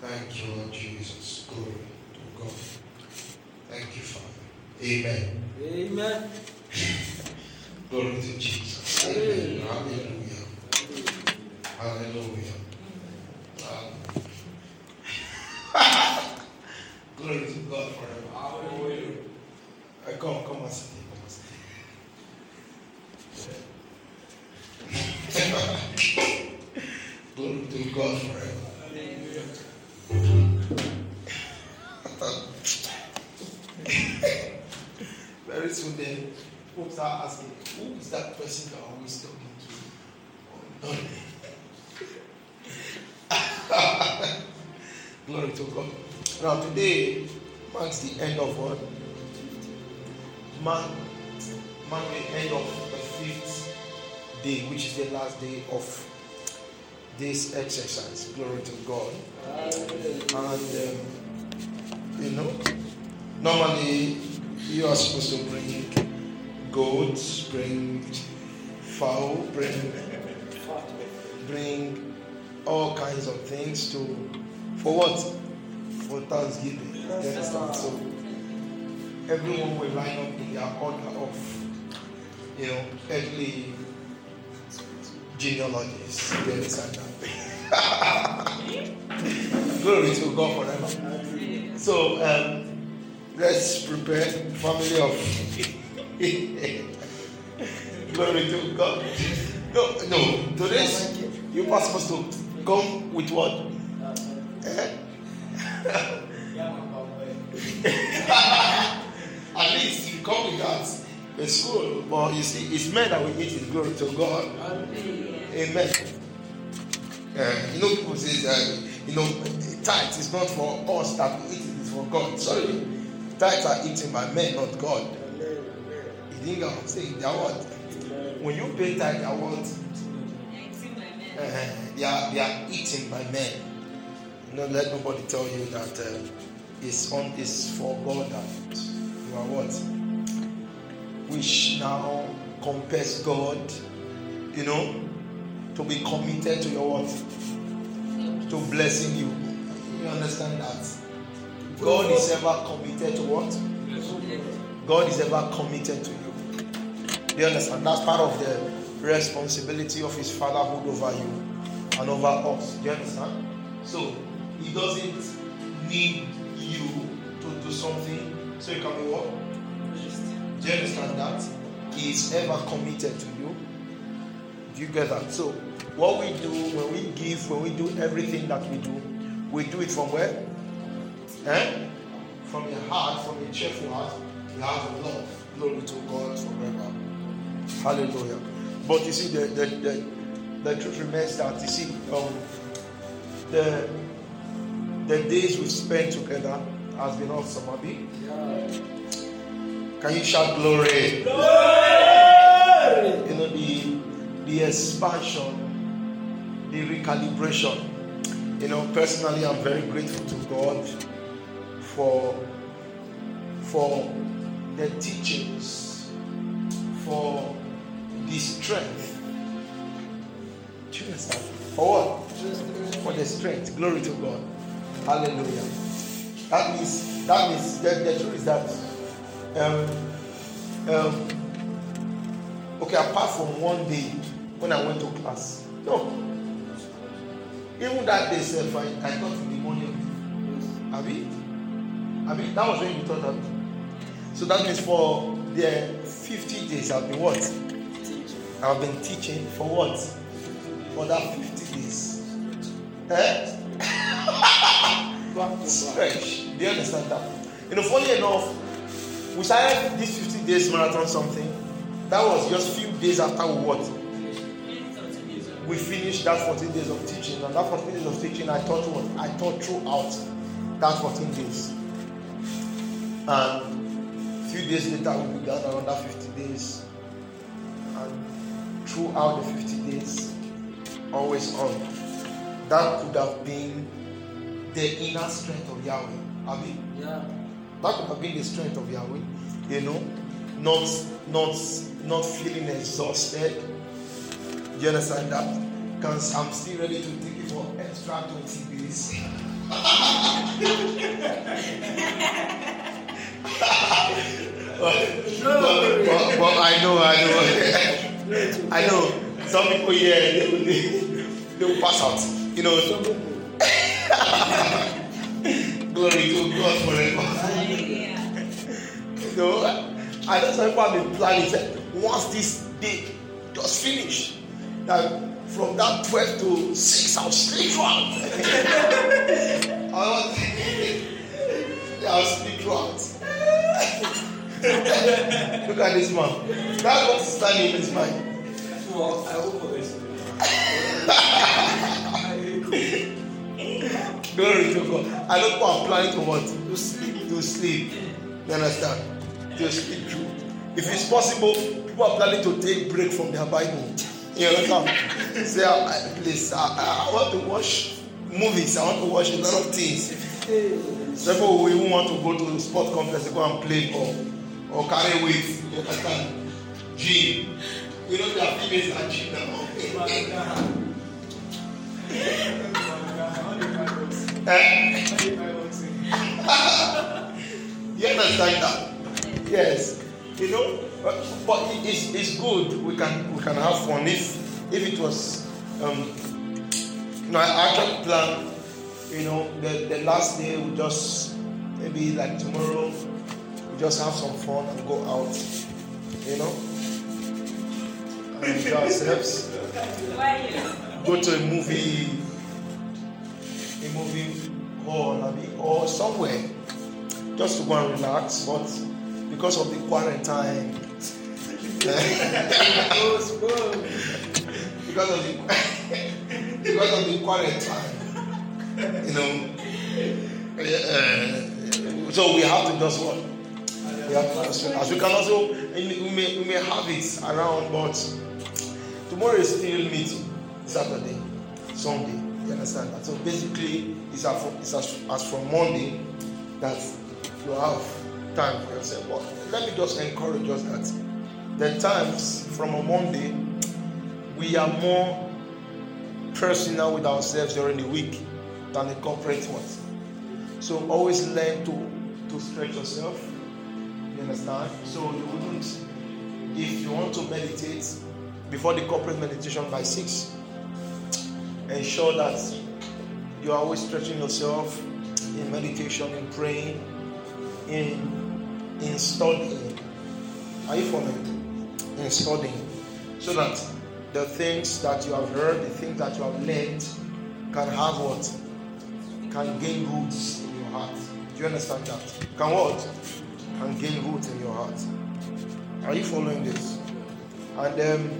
Thank you, Lord Jesus. Glory to God. Thank you, Father. Amen. Amen. Glory to Jesus. Amen. Hallelujah. Today marks the end of what? Mark, mark the end of the fifth day, which is the last day of this exercise. Glory to God. And um, you know, normally you are supposed to bring goats, bring fowl, bring bring all kinds of things to for what? For Thanksgiving. So everyone will line up in their order of you know earthly genealogies. Glory to God forever. So um, let's prepare family of glory to God. No, no. Today's you are supposed to come with what? At least you come with that. It's school, but you see, it's men that we eat it. Glory to God. Amen. Uh, you know, people say that you know, tithes is not for us that we eat it, it's for God. Sorry, tithes are eaten by men, not God. You think I'm saying? They are what? When you pay tithe, they are what? Uh, they are they are eaten by men. Know, let nobody tell you that uh, it's on it's for God that you are what? Which now compares God, you know, to be committed to your what? To blessing you. You understand that? God is ever committed to what? God is ever committed to you. You understand? That's part of the responsibility of his fatherhood over you and over us. You understand? So he doesn't need you to do something so you can be what? Do you understand that? He is ever committed to you. Do you get that? So what we do when we give, when we do everything that we do, we do it from where? Eh? From a heart, from a cheerful heart, we have love. Glory to God forever. Hallelujah. But you see, the the, the, the truth remains that you see, um, the the days we spent together has been awesome, Abi. Can you shout glory? glory? You know the the expansion, the recalibration. You know, personally, I'm very grateful to God for for the teachings, for the strength. Do you understand? For what? For the strength. Glory to God. Hallelujah. That means that means the, the truth is that um, um, okay, apart from one day when I went to class. No. Even that day self, I, I thought in the morning. I mean that was when you thought that. So that means for the 50 days I've been what? I've been teaching for what? For that 50 days. Eh? Stretch. Do you understand that? You know, funny enough, we started this 50 days marathon something. That was just few days after we what? We finished that 14 days of teaching. And that 14 days of teaching, I taught what? I taught throughout that 14 days. And few days later, we began another 50 days. And throughout the 50 days, always on. That could have been the inner strength of Yahweh. I mean, Yeah. that could have been the strength of Yahweh. You know, not not not feeling exhausted. You understand that? Because I'm still ready to take it for extra 20 days. but, but, but I know, I know. I know. Some people here, they, will- they, they will pass out. You know. Glory to God forever. You know, I know some people have been planning. Say, once this day just finish, that from that 12 to 6, I'll sleep throughout. I was, I'll sleep throughout. Look at this man. That's what is standing in his mind. Well, I hope for this. Glory to God. I know people are planning to what? To sleep. To sleep. You understand? To sleep through. If it's possible, people are planning to take break from their Bible. You understand? Say, I, please, I, I want to watch movies. I want to watch a lot of things. Some people will even want to go to the sport complex to go and play or, or carry weight. You understand? Gym. You know, there are females at gym now. Eh? You understand that? Yes. You know, but, but it's, it's good. We can we can have fun. If if it was, um, you know, I actually plan. You know, the, the last day we just maybe like tomorrow we just have some fun and go out. You know, and enjoy ourselves. Go to a movie, a movie hall, or somewhere just to go and relax, but because of the quarantine, because of the because of the quarantine, you know, uh, so we have to just what we have to just relax. We can also we may we may have it around, but tomorrow is still meeting, Saturday, Sunday. You understand that? So basically, it's as, it's as, as from Monday that you have time for yourself. But let me just encourage us that the times from a Monday, we are more personal with ourselves during the week than the corporate ones. So always learn to to stretch yourself. You understand? So you wouldn't, if you want to meditate before the corporate meditation by six, ensure that you are always stretching yourself in meditation, in praying, in in studying. Are you following? In studying, so that the things that you have heard, the things that you have learned, can have what? Can gain roots in your heart. Do you understand that? Can what? Can gain roots in your heart. Are you following this? And um,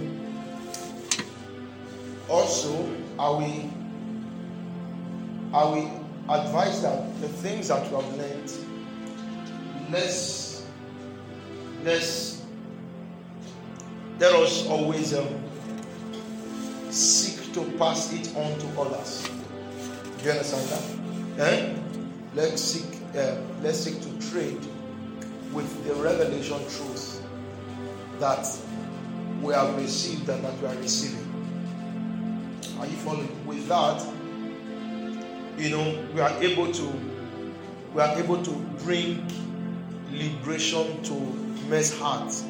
also, are we are we advised that the things that you have learned, let's let's let us always um, seek to pass it on to others. Do you understand that? Eh? Let's seek uh, let's seek to trade with the revelation truth that we have received and that we are receiving. Are you following? With that, you know, we are able to we are able to bring liberation to men's hearts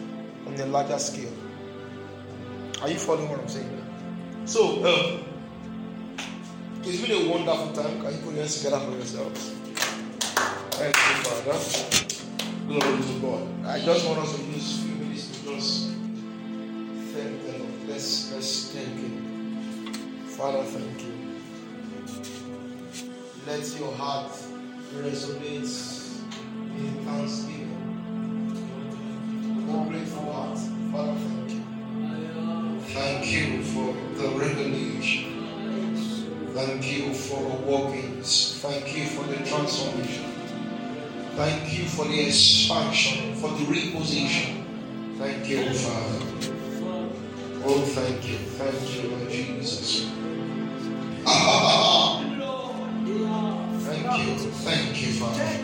on a larger scale. Are you following what I'm saying? So, um, it's been a wonderful time. Can you put your hands together for yourselves? Thank you, Father. Glory to God. I just want us to use a few minutes to just thank the Lord. Let's let's thank Him. Father, thank you. Let your heart resonate in thanksgiving. Oh, grateful heart. Father, thank you. Thank you for the revelation. Thank you for the workings. Thank you for the transformation. Thank you for the expansion, for the reposition. Thank you, Father. Oh, thank you. Thank you, Jesus. Father.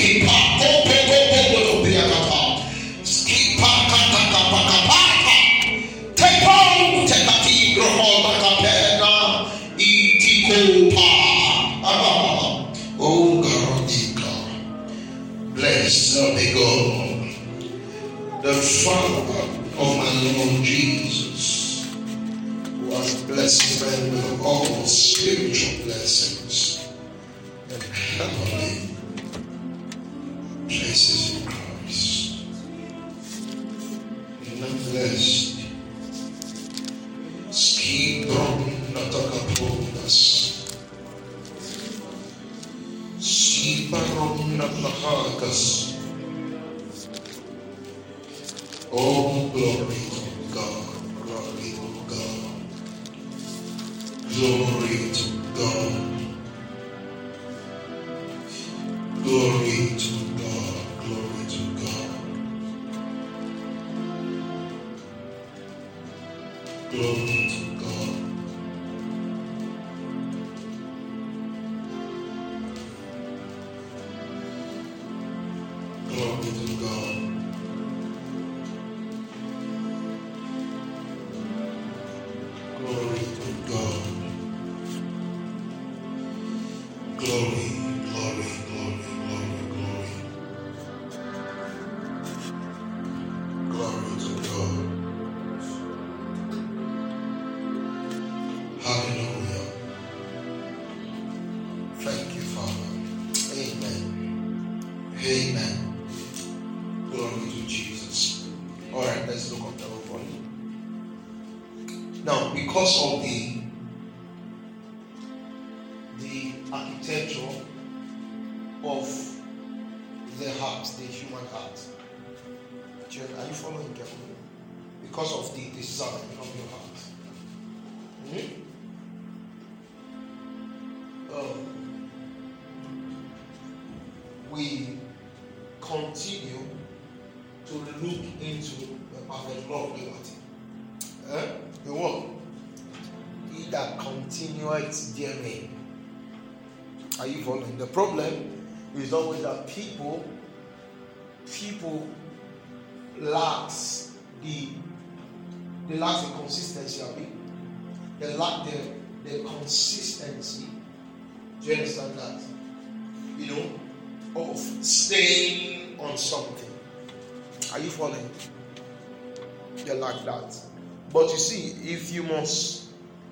Skipa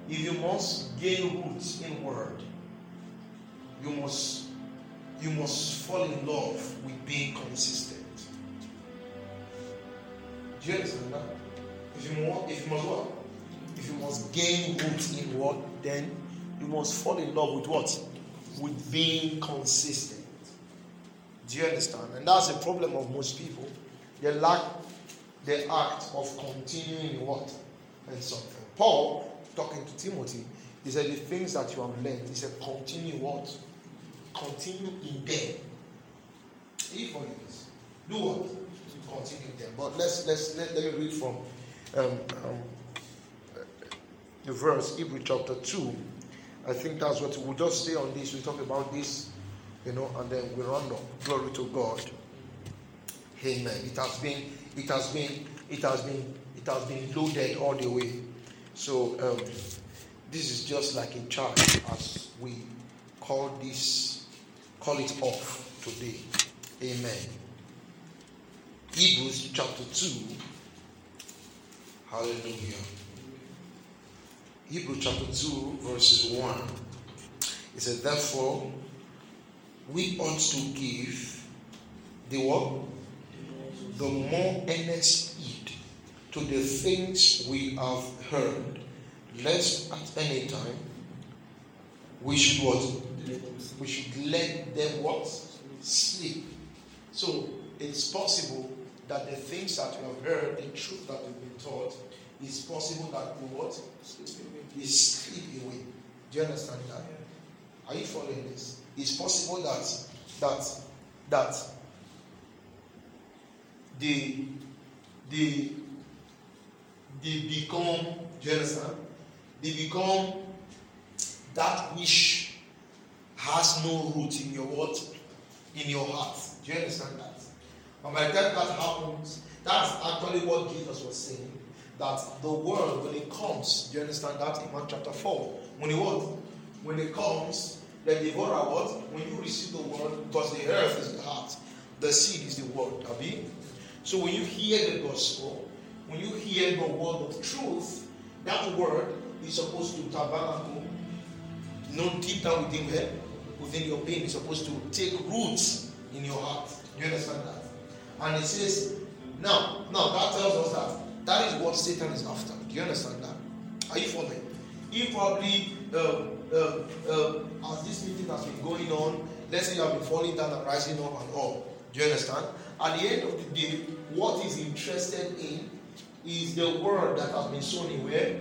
if you must gain roots in word, you must, you must fall in love with being consistent. Do you understand that? If you want, if you must what? If you must gain roots in word, then you must fall in love with what? With being consistent. Do you understand? And that's the problem of most people. They lack the act of continuing in what? And something. Paul, talking to Timothy, he said, The things that you have learned, he said, continue what? Continue in them. If for this, do what? Continue in them. But let's let's let, let me read from um, um, the verse, Hebrew chapter 2. I think that's what we'll just stay on this. We talk about this, you know, and then we run up. Glory to God. Amen. It has been, it has been, it has been, it has been loaded all the way. So um, this is just like a charge as we call this, call it off today. Amen. Hebrews chapter 2. Hallelujah. Hebrews chapter 2, verses 1. It says, Therefore, we ought to give the what? The more earnest heed to the things we have heard, lest at any time we should what? We should let them what? Sleep. So it's possible that the things that we have heard, the truth that we've been taught, it's possible that we what? We slip away. Do you understand that? Are you following this? It's possible that that that they they they become do you understand? They become that which has no root in your what? In your heart. Do you understand that? And by the time that happens, that's actually what Jesus was saying. That the world, when it comes, do you understand that in Mark chapter 4? When it what? When it comes, the devourer what? When you receive the word, because the earth is the heart, the seed is the word. Abi? So when you hear the gospel, when you hear the word of truth, that word is supposed to tabernacle, no deep down within where? Within your being. It's supposed to take roots in your heart. Do you understand that? And it says, now, now that tells us that that is what Satan is after. Do you understand that? Are you following? He probably, uh, uh, uh, as this meeting has been going on, let's say you have been falling down and rising up and all. Do you understand? At the end of the day, what he's interested in is the word that has been sown in where?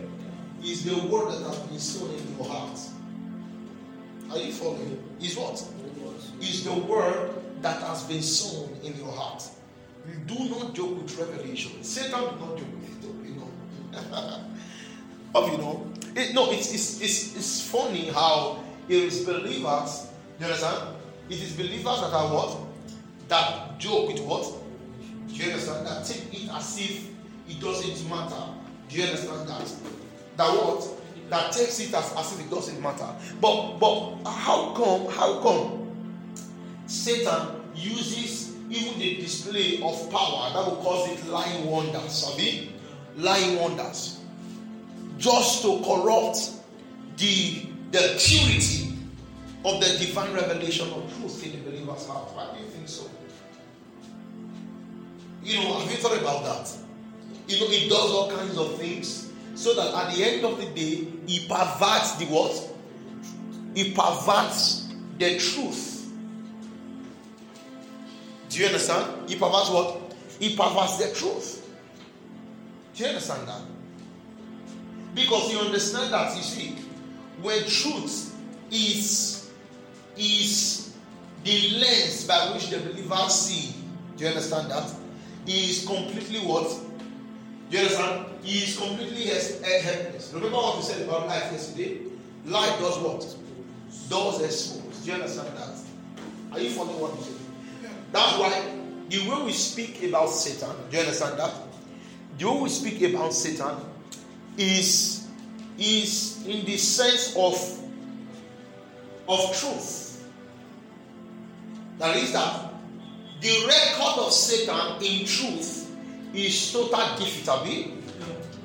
Is the word that has been sown in your heart. Are you following? Is what? Is the word that has been sown in your heart. Do not joke with revelation. Satan do not joke with it, you know. of you know, it, no, it's, it's it's it's funny how it is believers. You understand? It is believers that are what that joke with what. Do you understand that? Take it as if it doesn't matter. Do you understand that? That what? That takes it as, as if it doesn't matter. But but how come? How come? Satan uses even the display of power that will cause it lying wonders. Sabi? Lying wonders. Just to corrupt the, the purity of the divine revelation of truth in the believer's heart. Why do you think so? You know, have you thought about that? You know, it does all kinds of things so that at the end of the day, he perverts the what? He perverts the truth do you understand? He perverts what? He perverts the truth. Do you understand that? Because you understand that you see, when truth is is the lens by which the believer see. Do you understand that? He is completely what? You understand? He is completely helpless. Remember what we said about life yesterday? Life does what? Does expose. Do you understand that? Are you following what I'm saying? That's why the way we speak about Satan, do you understand that? The way we speak about Satan is, is in the sense of, of truth. That is that the record of Satan in truth is total defeat, Abi.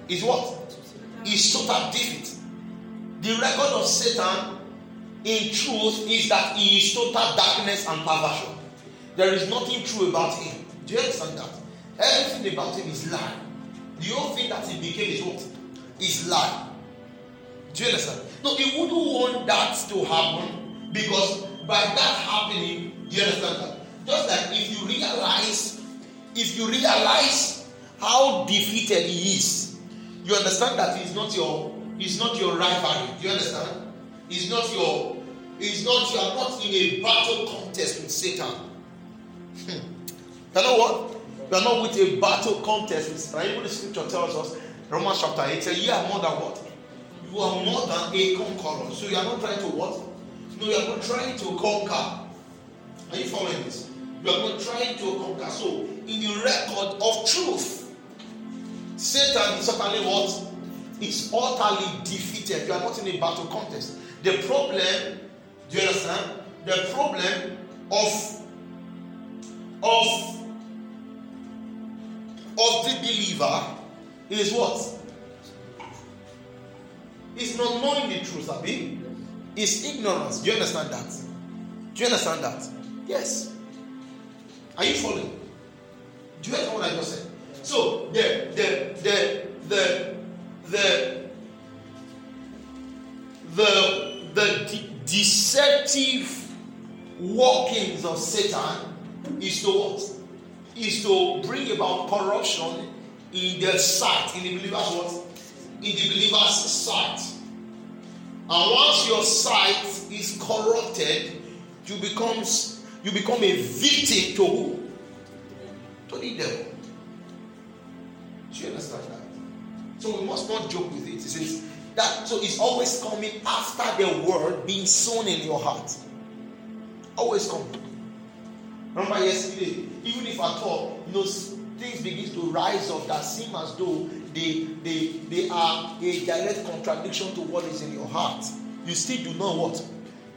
Is what? Is total defeat. The record of Satan in truth is that he is total darkness and perversion. There is nothing true about him. Do you understand that? Everything about him is lie. The whole thing that he became is what? Is lie. Do you understand? No, he wouldn't want that to happen because by that happening, do you understand that? Just like if you realize, if you realize how defeated he is, you understand that he's not your, he's not your rival. Do you understand? He's not your, he's not, you are not in a battle contest with Satan. Hmm. You know what? You are not with a battle contest with Satan. Even the scripture tells us, Romans chapter 8, say, You are more than what? You are more than a conqueror. So you are not trying to what? No, you are not trying to conquer. Are you following this? You are not trying to conquer. So, in the record of truth, Satan is certainly what? Is utterly defeated. You are not in a battle contest. The problem, do you understand? The problem of of of the believer is what? Is not knowing the truth, Abi. Is ignorance. Do you understand that? Do you understand that? Yes. Are you following? Do you understand what I just said? So the the the the the the, the de- deceptive workings of Satan is to what? Is to bring about corruption in the sight, in the believer's what? In the believer's sight. And once your sight is corrupted, you becomes you become a victim to who? The devil. Do you understand that? So we must not joke with it. It says that so it's always coming after the word being sown in your heart. Always coming. Remember yesterday, even if at all, you know, things begin to rise up that seem as though they, they, they are a direct contradiction to what is in your heart. You still do not what?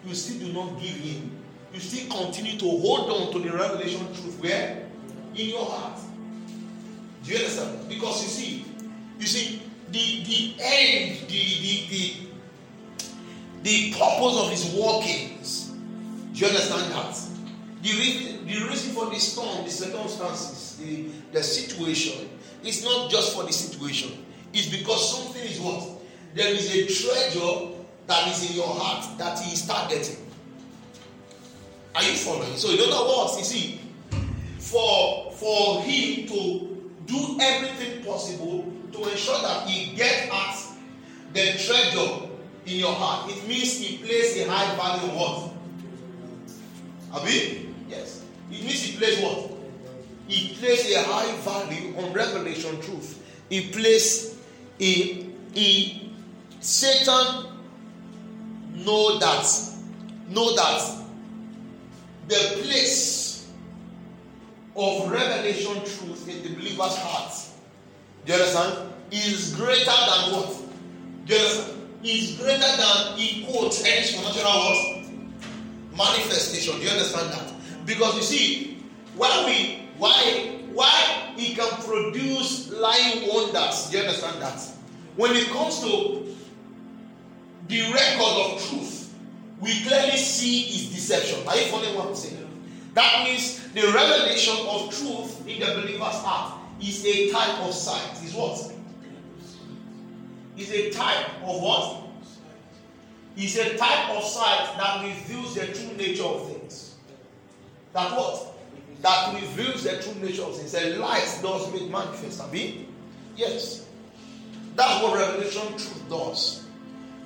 You still do not give in. You still continue to hold on to the revelation truth where? In your heart. Do you understand? Because you see, you see, the the end, the the the, the purpose of his workings. Do you understand that? The reason, the reason for the storm, the circumstances, the, the situation, is not just for the situation. It's because something is what? There is a treasure that is in your heart that he is targeting. Are you following? So in other words, you see, for for him to do everything possible to ensure that he gets at the treasure in your heart, it means he places a high value on what? Abi? Yes. It means he plays what? He places a high value on revelation truth. He places a, a Satan know that know that the place of revelation truth in the believer's heart, do you understand, is greater than what? Do you understand? Is greater than in quotes any supernatural what? Manifestation. Do you understand that? Because you see, why we why why he can produce lying wonders. Do you understand that? When it comes to the record of truth, we clearly see his deception. Are you following what I'm saying? That means the revelation of truth in the believer's heart is a type of sight. Is what? Is a type of what? Is a type of sight that reveals the true nature of things. That what? That reveals the true nature of things. A light does make manifest. Abi? Yes. That's what revelation truth does.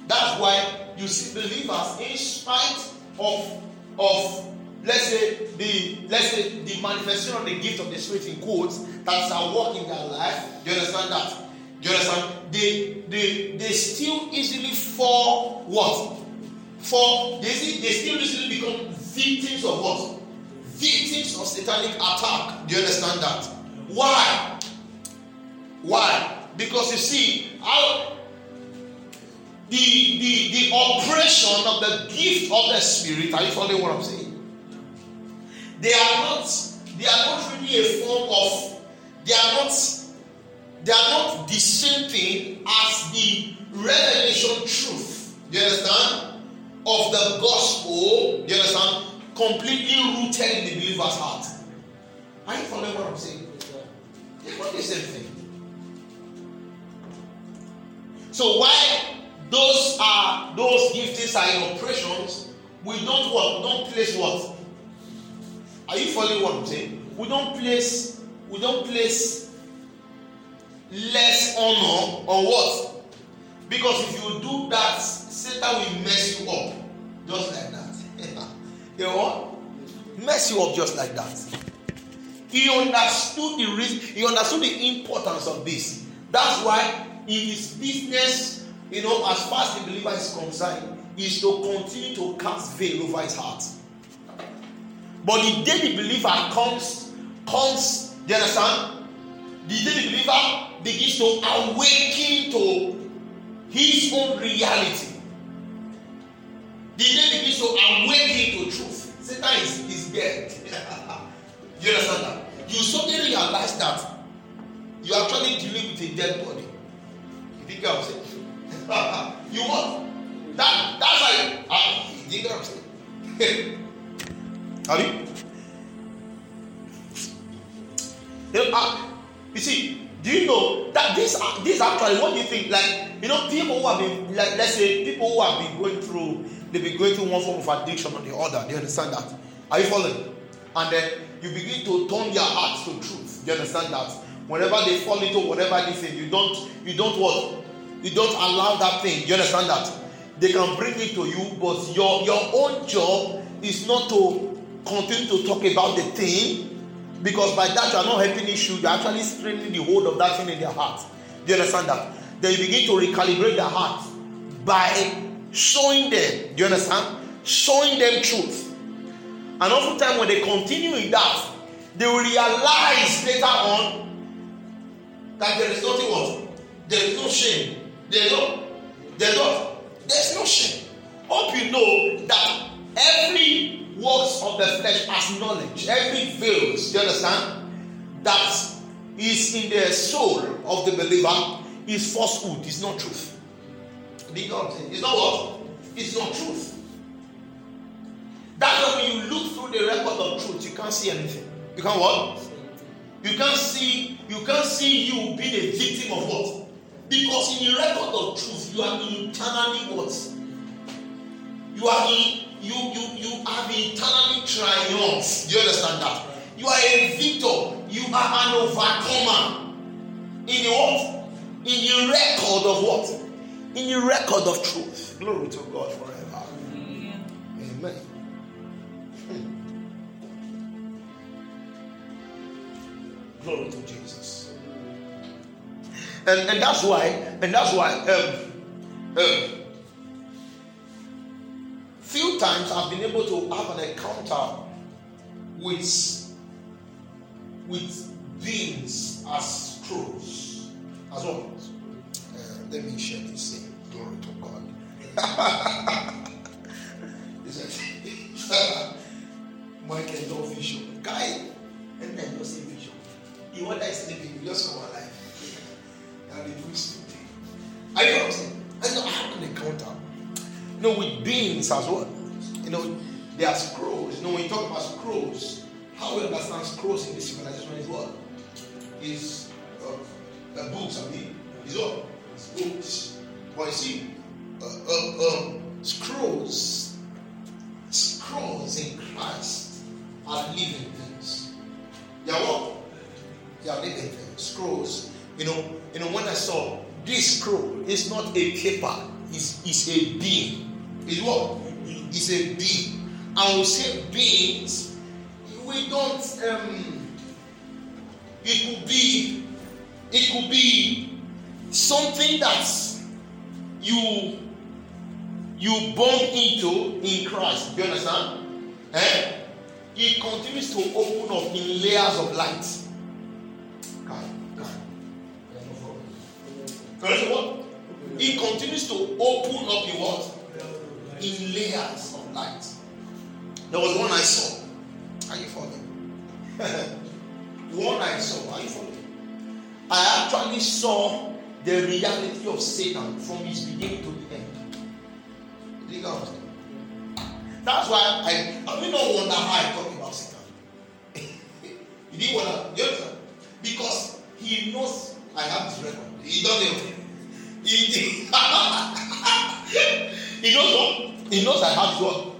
That's why you see believers, in spite of of let's say the let's say the manifestation of the gift of the spirit in quotes that's at work in their life. You understand that? You understand? They they they still easily fall what? For they, they still easily become victims of what? Victims of satanic attack. Do you understand that? Why? Why? Because you see, how the, the, the operation of the gift of the Spirit, are you following what I'm saying? They are not, they are not really a form of they are not they are not the same thing as the revelation truth. You understand? Of the gospel, you understand? Completely rooted in the believer's heart. Are you following what I'm saying? They're not the same thing. So why those are those giftings are in operations, we don't what? Don't place what? Are you following what I'm saying? We don't place we don't place less honor on what? Because if you do that, Satan will mess you up just like that. you know what? Mess you up just like that. He understood the reason, he understood the importance of this. That's why in his business, you know, as far as the believer is concerned, is to continue to cast veil over his heart. But the day the believer comes, comes, you understand? The day the believer begins to awaken to his own reality. The day begins to awaken to truth. Satan is, is dead. you understand that? You suddenly realize that you are actually dealing with a dead body. You think I'm saying? you what? That that's how uh, you think I'm saying. Have you? You, uh, you see, do you know that this uh, this actually what do you think? Like you know, people who have been like let's say people who have been going through they've been going through one form of addiction or the other. They understand that. Are you following? And then you begin to turn your hearts to truth. Do you understand that? Whenever they fall into whatever they think, you don't you don't what? You don't allow that thing. Do you understand that? They can bring it to you, but your your own job is not to continue to talk about the thing because by that you are not helping issue, you're actually straining the hold of that thing in their heart. Do you understand that? Then you begin to recalibrate their heart by showing them, do you understand? Showing them truth. And oftentimes when they continue in that, they will realize later on that there is nothing what? There is no shame. There is no, there is no, there's no shame. Hope you know that every works of the flesh as knowledge, every veils, do you understand? That is in the soul of the believer is falsehood, is not truth. Do you know what I'm saying? It's not what? It's not truth. That's why when you look through the record of truth, you can't see anything. You can't what? You can't see, you can't see you being a victim of what? Because in the record of truth, you are internally what? You are in, you you you have internally triumphed. Do you understand that? You are a victor. You are an overcomer. In the what? In the record of what? In the record of truth. Glory to God forever. Amen. Glory to Jesus. And, and that's why, and that's why um, um, few times I've been able to have an encounter with with beings as crows as well. Uh, let me share this thing. Glory to God. Michael no vision. Guy, and then you see vision. You want that sleeping, you just come alive. And the voice sleeping. Are you know what I'm saying? I know I have an encounter. You know, with beings as well. You know, they are scrolls. You know, when you talk about scrolls, how we understand scrolls in this civilization is what? Is uh, the books, I mean, is what? It's books. But you see, uh, uh, um, scrolls, scrolls in Christ are living things. They are what? They are living things. Scrolls. You know, you know, when I saw this scroll, it's not a paper, it's, it's a being. It's what? It's a being. And we say beings, we don't um it could be it could be something that you you born into in Christ. Do you understand? Eh? It continues to open up in layers of light. Correct what? It continues to open up in what? In layers of light. There was one I saw. Are you following? one I saw. Are you following? I actually saw the reality of Satan from his beginning to the end. Understand? That's why I I mean not wonder how I talk about Satan. you didn't wanna you? Because he knows I have this record. He doesn't he, he, he knows what? He knows I have what?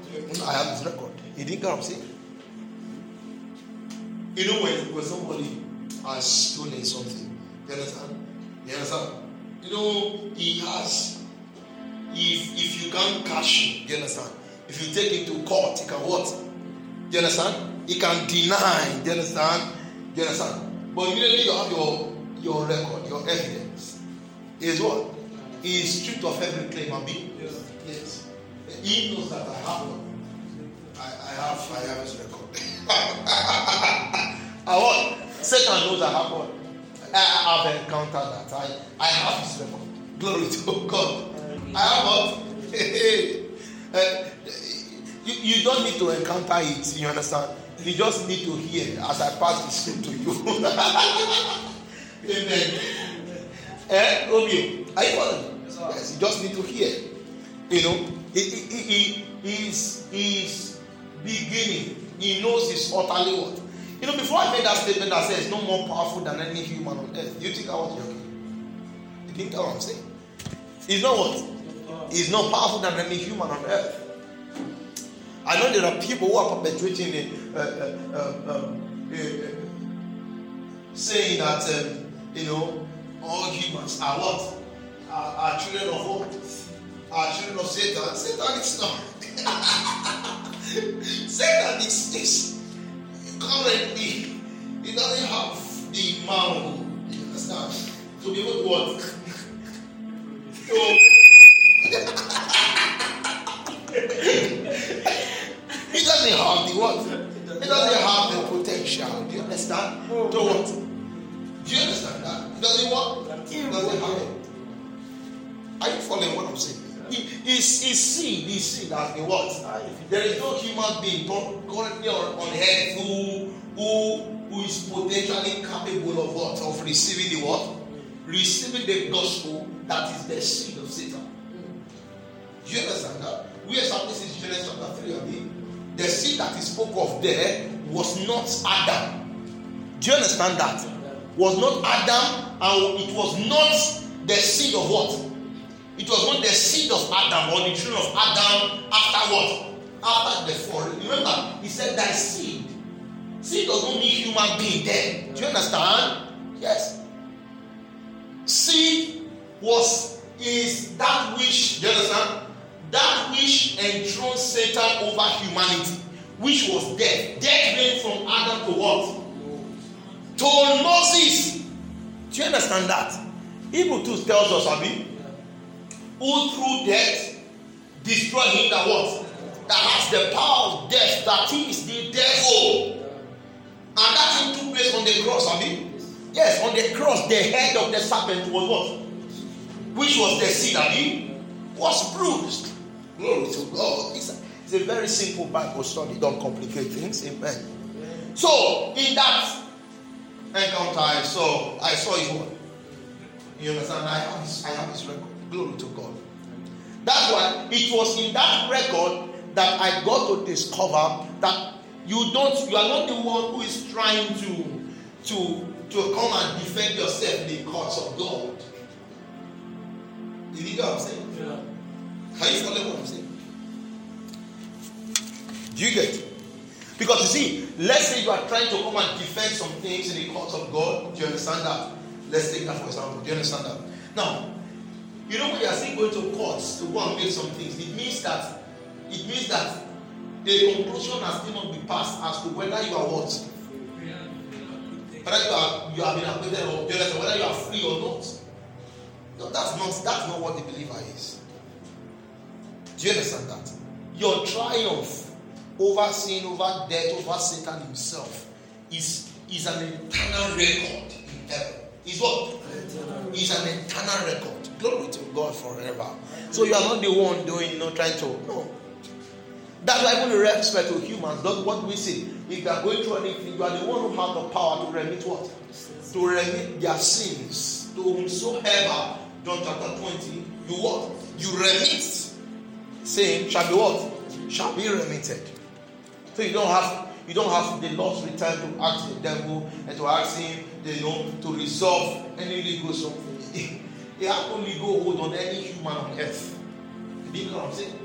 I have his record. He didn't get what You know when, when somebody has stolen something, you understand? You understand? You know, he has if if you can't cash it, you understand? If you take it to court, he can what? You understand? He can deny. You understand? You understand? But immediately you have your your record, your evidence. Is what? He is stripped of every claim, Abi. Yes. He knows that I have one. I, I have I have his record. I what? Satan knows I have one. I have encountered that. I, I have his record. Glory to God. I have what? Uh, you, you don't need to encounter it, you understand? You just need to hear as I pass the script to you. Amen. Eh, Romeo, are you following? Yes, you just need to hear. You know, he, he, he, beginning. He knows he's utterly what? You know, before I made that statement that says no more powerful than any human on earth, do you think I was joking? You think I'm saying? He's not what? He's not powerful than any human on earth. I know there are people who are perpetuating the, uh, uh, uh, um, uh saying that um, you know all humans are what are, are children of what are children of Satan. Satan is not. Satan is this currently. He doesn't have the manhood. You understand? To be able to what? So. He doesn't have the what? He doesn't have the potential. Do you understand? To what? Do you understand that? He doesn't what? He doesn't have it. Are you following what I'm saying? He, his, seed, his seed has been what? There is no human being currently on, on earth who, who, who is potentially capable of what? Of receiving the what? Receiving the gospel that is the seed of Satan. Do you understand that? We established this Genesis chapter 3 of the seed that he spoke of there was not Adam. Do you understand that? Was not Adam, and it was not the seed of what? It was not the seed of Adam or the children of Adam after what? After the fall. Remember, he said thy seed. Seed does not mean human being there. Do you understand? Yes. Seed was is that which, do you understand? that which enthroned Satan over humanity, which was death. Death came from Adam to what? To Moses. Do you understand that? Hebrew 2 tells us, Abi, who through death destroyed him that what? That has the power of death, that he is the devil. And that thing took place on the cross, Abi. Yes, on the cross, the head of the serpent was what? Which was the seed, Abi? Was bruised. Glory to God. It's a, it's a very simple Bible study. Don't complicate things. Amen. So, in that encounter, I saw, I saw you. You understand? I have this, I have this record. Glory to God. That's why it was in that record that I got to discover that you don't, you are not the one who is trying to to to come and defend yourself in the courts of God. Did you get what I'm saying? Yeah. Can you follow what I'm saying? Do you get? it? Because you see, let's say you are trying to come and defend some things in the court of God. Do you understand that? Let's take that for example. Do you understand that? Now, you know when you are still going to courts to go and make some things, it means that it means that the conclusion has still not been passed as to whether you are what. Whether you are you have been acquitted or whether you are free or not. No, that's not that's not what the believer is. Do you understand that? Your triumph over sin, over death, over Satan himself is, is an eternal record in heaven. Is what? Is an eternal record. Glory to God forever. So you are not the one doing, you know, trying to. No. That's why even respect to humans, that's what we see. If they are going through anything, you are the one who have the power to remit what? To remit their sins. To whomsoever, John chapter 20, you what? You remit. Saying, shall be what? Shall be remitted. So you don't have you don't have the Lord's return to ask the devil and to ask him, you know, to resolve any legal something. he has no legal hold on any human on earth. You know what I'm saying?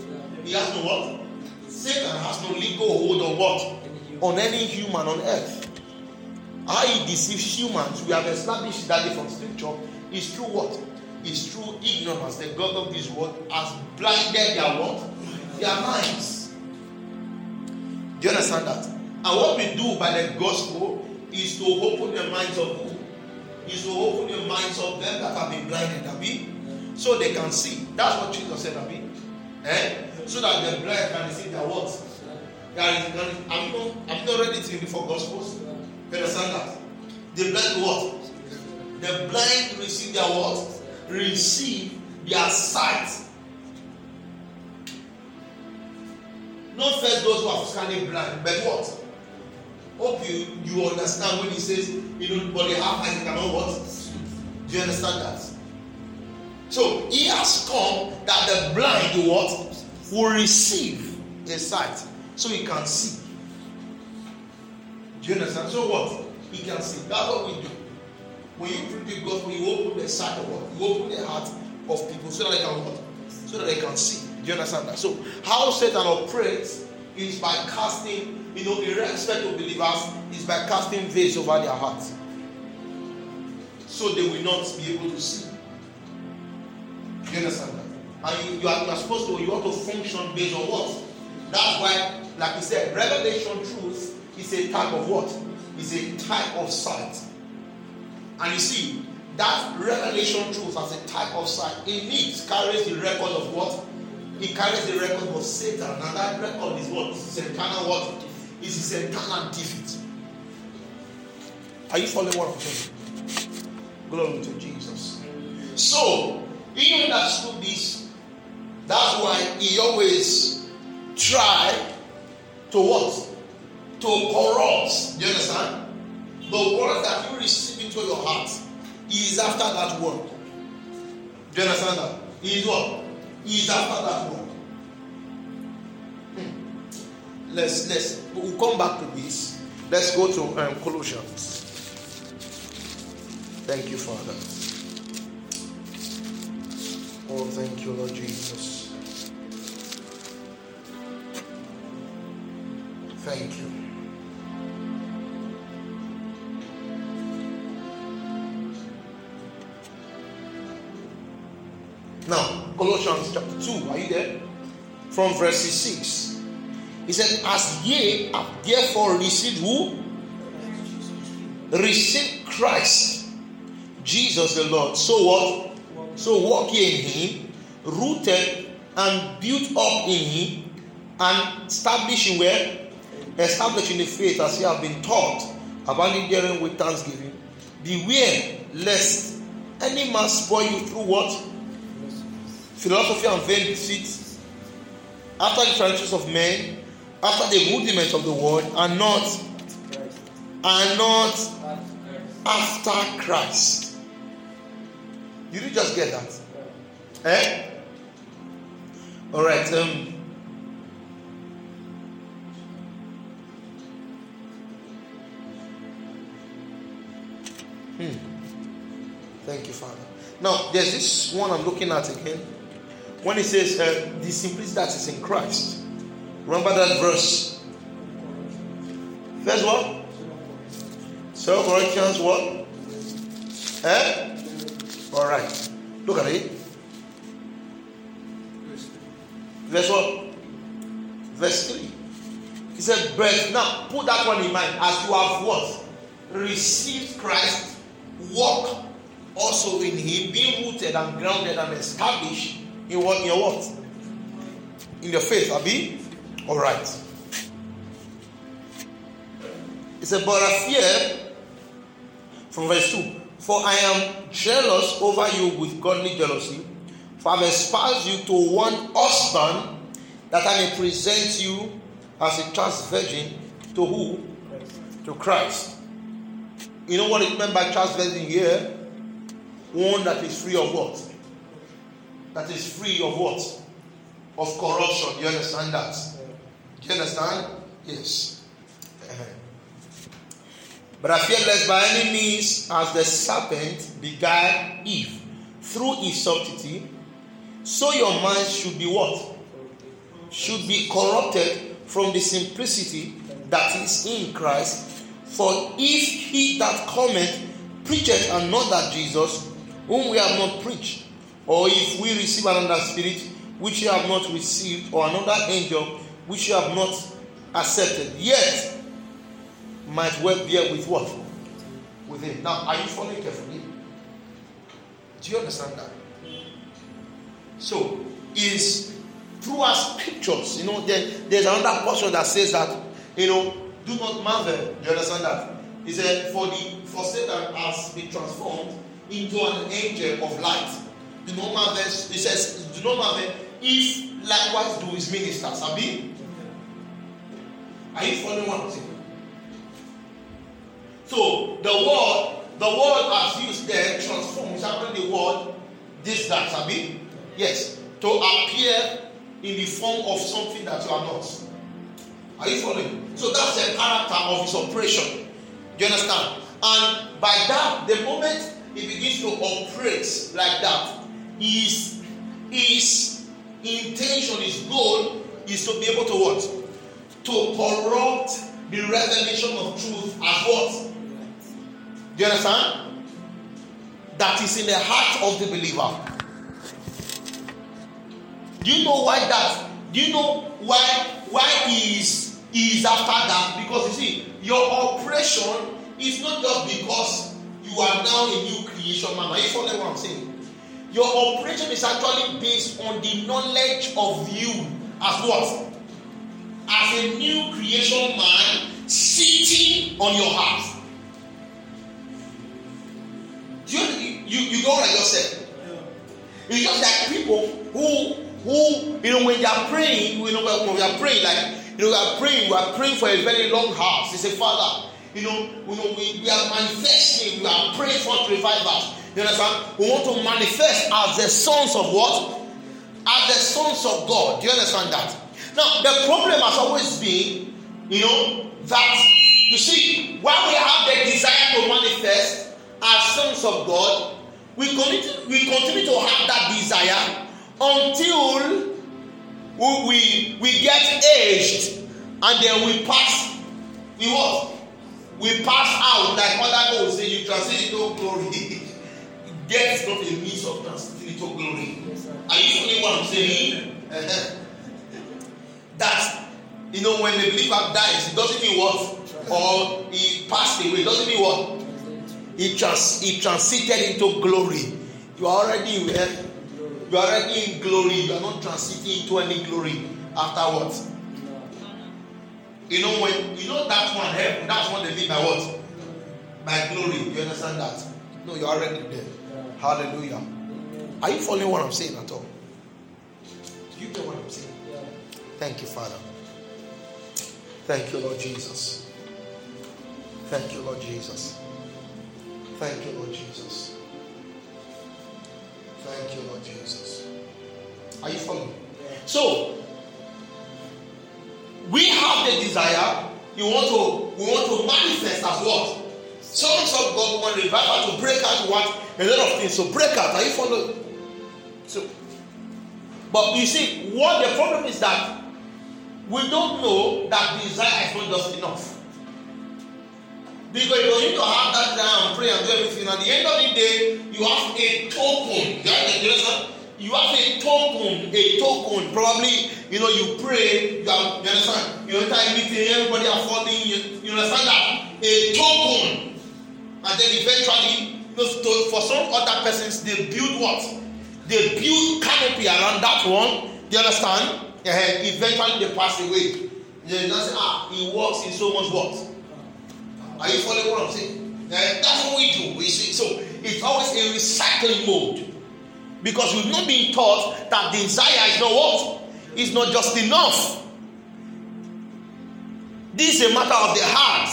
He has no what? Satan has no legal hold on what? On any human on earth. How he deceives humans, we have established that from scripture, is through what? Is through ignorance. The God of this world has blinded their what? Their minds. Do you understand that? And what we do by the gospel is to open the minds of who? Is to open the minds of them that have been blinded, Abi. So they can see. That's what Jesus said, Abi. Eh? So that the blind can receive their words. I'm not, I'm not ready to read four gospels. You understand that? The blind what? The blind receive their what? Receive their sight. Not first those who are physically blind, but what? Hope you you understand when he says, you know, but they have eyes, cannot what? Do you understand that? So he has come that the blind what? Will receive the sight. So he can see. Do you understand? So what? He can see. That's what we do. When you preach the gospel, you open the sight of what? You open the heart of people so that they can what? So that they can see. Do you understand that? So how Satan operates is by casting, you know, irrespective of believers, is by casting veils over their hearts. So they will not be able to see. You understand that? And you, you, are, you are supposed to, you want to function based on what? That's why, like we said, revelation truth is a type of what? Is a type of sight. And you see, that revelation truth as a type of sight, in it carries the record of what? It carries the record of Satan. And that record is what? Eternal what? It's eternal defeat. Are you following what I'm saying? Glory to Jesus. So, he understood this. That's why he always try to what? To corrupt. Do you understand? The word that you receive into your heart is after that word. Do you understand that? He is what? Is after that. Hmm. Let's let's we'll come back to this. Let's go to um, Colossians. Thank you, Father. Oh, thank you, Lord Jesus. Thank you. Colossians chapter 2, are you there? From verse 6. He said, As ye have therefore received who? Received Christ, Jesus the Lord. So what? So walk ye in him, rooted and built up in him, and establishing where? Establishing the faith as ye have been taught, abounding therein with thanksgiving. Beware lest any man spoil you through what? Philosophy and vain deceit, after the traditions of men, after the rudiments of the world, and not and not after Christ. Did you just get that? Eh? All right. Um, hmm. Thank you, Father. Now, there's this one I'm looking at again. When he says uh, the simplicity that is in Christ. Remember that verse? Verse what? So Corinthians what? Eh? All right. Look at it. Verse what? Verse 3. He said, But now put that one in mind. As you have what? Received Christ, walk also in him, being rooted and grounded and established in what? In your what? In your faith, Abi? All right. He said, But I fear, from verse 2, for I am jealous over you with godly jealousy, for I have espoused you to one husband, that I may present you as a chaste virgin to who? To Christ. You know what it meant by chaste virgin here? One that is free of what? That is free of what? Of corruption. You understand that? Do you understand? Yes. Uh-huh. But I fear lest by any means, as the serpent beguiled Eve through his subtlety, so your mind should be what? Should be corrupted from the simplicity that is in Christ. For if he that cometh preacheth another Jesus, whom we have not preached, or if we receive another spirit which you have not received, or another angel which you have not accepted, yet might well bear with what? With. Now, are you following carefully? Do you understand that? So, is through our scriptures, you know, there, there's another portion that says that, you know, do not marvel. Do you understand that? He said, for the for Satan has been transformed into an angel of light. Do not marvel. He says, do not marvel if likewise do his ministers. Abi? Are you following what I'm saying? So the word, the word as used there, transform, is actually the word this that, Abi? Yes. To appear in the form of something that you are not. Are you following? So that's the character of his operation. Do you understand? And by that, the moment he begins to operate like that, his, his intention, his goal is to be able to what? To corrupt the revelation of truth as what? Do you understand? That is in the heart of the believer. Do you know why that? Do you know why why he is he is after that? Because you see, your operation is not just because you are now a new creation man. Are you follow what I'm saying? Your operation is actually based on the knowledge of you as what? As a new creation man sitting on your heart. You, you, you go like yourself? It's just like people who who, you know, when they are praying, you know, when we are praying, like, you know, we are praying, we are praying for a very long house. They say, Father, you know, you know we, we are manifesting, we are praying for revival. You understand? We want to manifest as the sons of what? As the sons of God. Do you understand that? Now, the problem has always been, you know, that you see, while we have the desire to manifest as sons of God, we continue, we continue to have that desire until we, we, we get aged and then we pass. We what? We pass out like other goals say you transit into glory. Death is not a means of transiting into glory. Are you following what I'm saying? That you know when the believer dies, it doesn't mean what? Or he passed away, it doesn't mean what? He trans he transited into glory. You are already where you are already in glory. You are not transiting into any glory afterwards. You know when you know that one heaven, that's what they mean by what? By glory. You understand that? No, you're already there. Hallelujah. Are you following what I'm saying at all? Do you get what I'm saying? Thank you, Father. Thank you, Lord Jesus. Thank you, Lord Jesus. Thank you, Lord Jesus. Thank you, Lord Jesus. Are you following? So, we have the desire. You want to, we want to manifest as what? Sons of God want revival to break out what? A lot of things. So break out. Are you following? So, but you see, what the problem is that we don't know that desire is not just enough. Because you need to have that desire and pray and do everything. At the end of the day, you have a token. You understand? You have a token, a token. Probably, you know, you pray, you, have, you understand? You enter a meeting, everybody are falling. You, you understand that? A token. And then eventually, to, for some other persons, they build what? They build canopy around that one. You understand? Eventually, they pass away. They just say, ah, he works in so much what? Are you following what I'm saying? That's what we do. We see. So it's always a recycling mode. Because we've not been taught that desire is not what? is not just enough. This is a matter of the heart,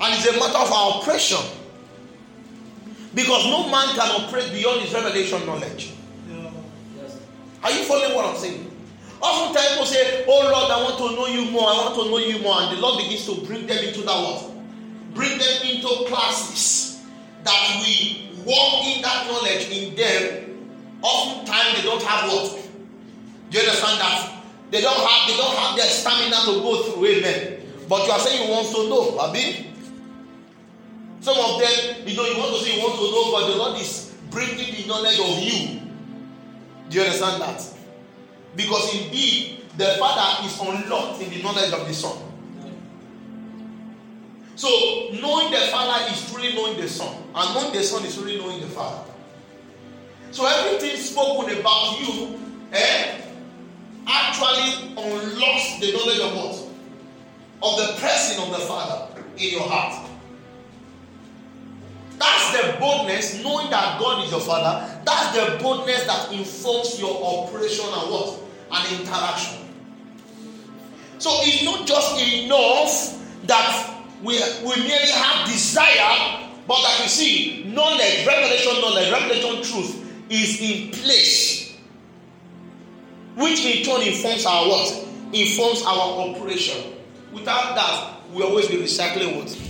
and it's a matter of our operation. Because no man can operate beyond his revelation knowledge. Are you following what I'm saying? Oftentimes people say, Oh Lord, I want to know you more, I want to know you more. And the Lord begins to bring them into that world, Bring them into classes that we walk in that knowledge in them. Oftentimes they don't have what? Do you understand that? They don't have they don't have their stamina to go through, amen. But you are saying you want to know, Abi. Some of them, you know, you want to say you want to know, but the Lord is bringing the knowledge of you. Do you understand that? Because indeed, the Father is unlocked in the knowledge of the Son. So, knowing the Father is truly knowing the Son, and knowing the Son is truly knowing the Father. So, everything spoken about you eh, actually unlocks the knowledge of what? Of the person of the Father in your heart. That's the boldness, knowing that God is your Father. That's the boldness that informs your operation and what? An interaction. So it's not just enough that we, we merely have desire, but that you see, knowledge, revelation knowledge, revelation truth is in place. Which in turn informs our what? Informs our operation. Without that, we always be recycling what?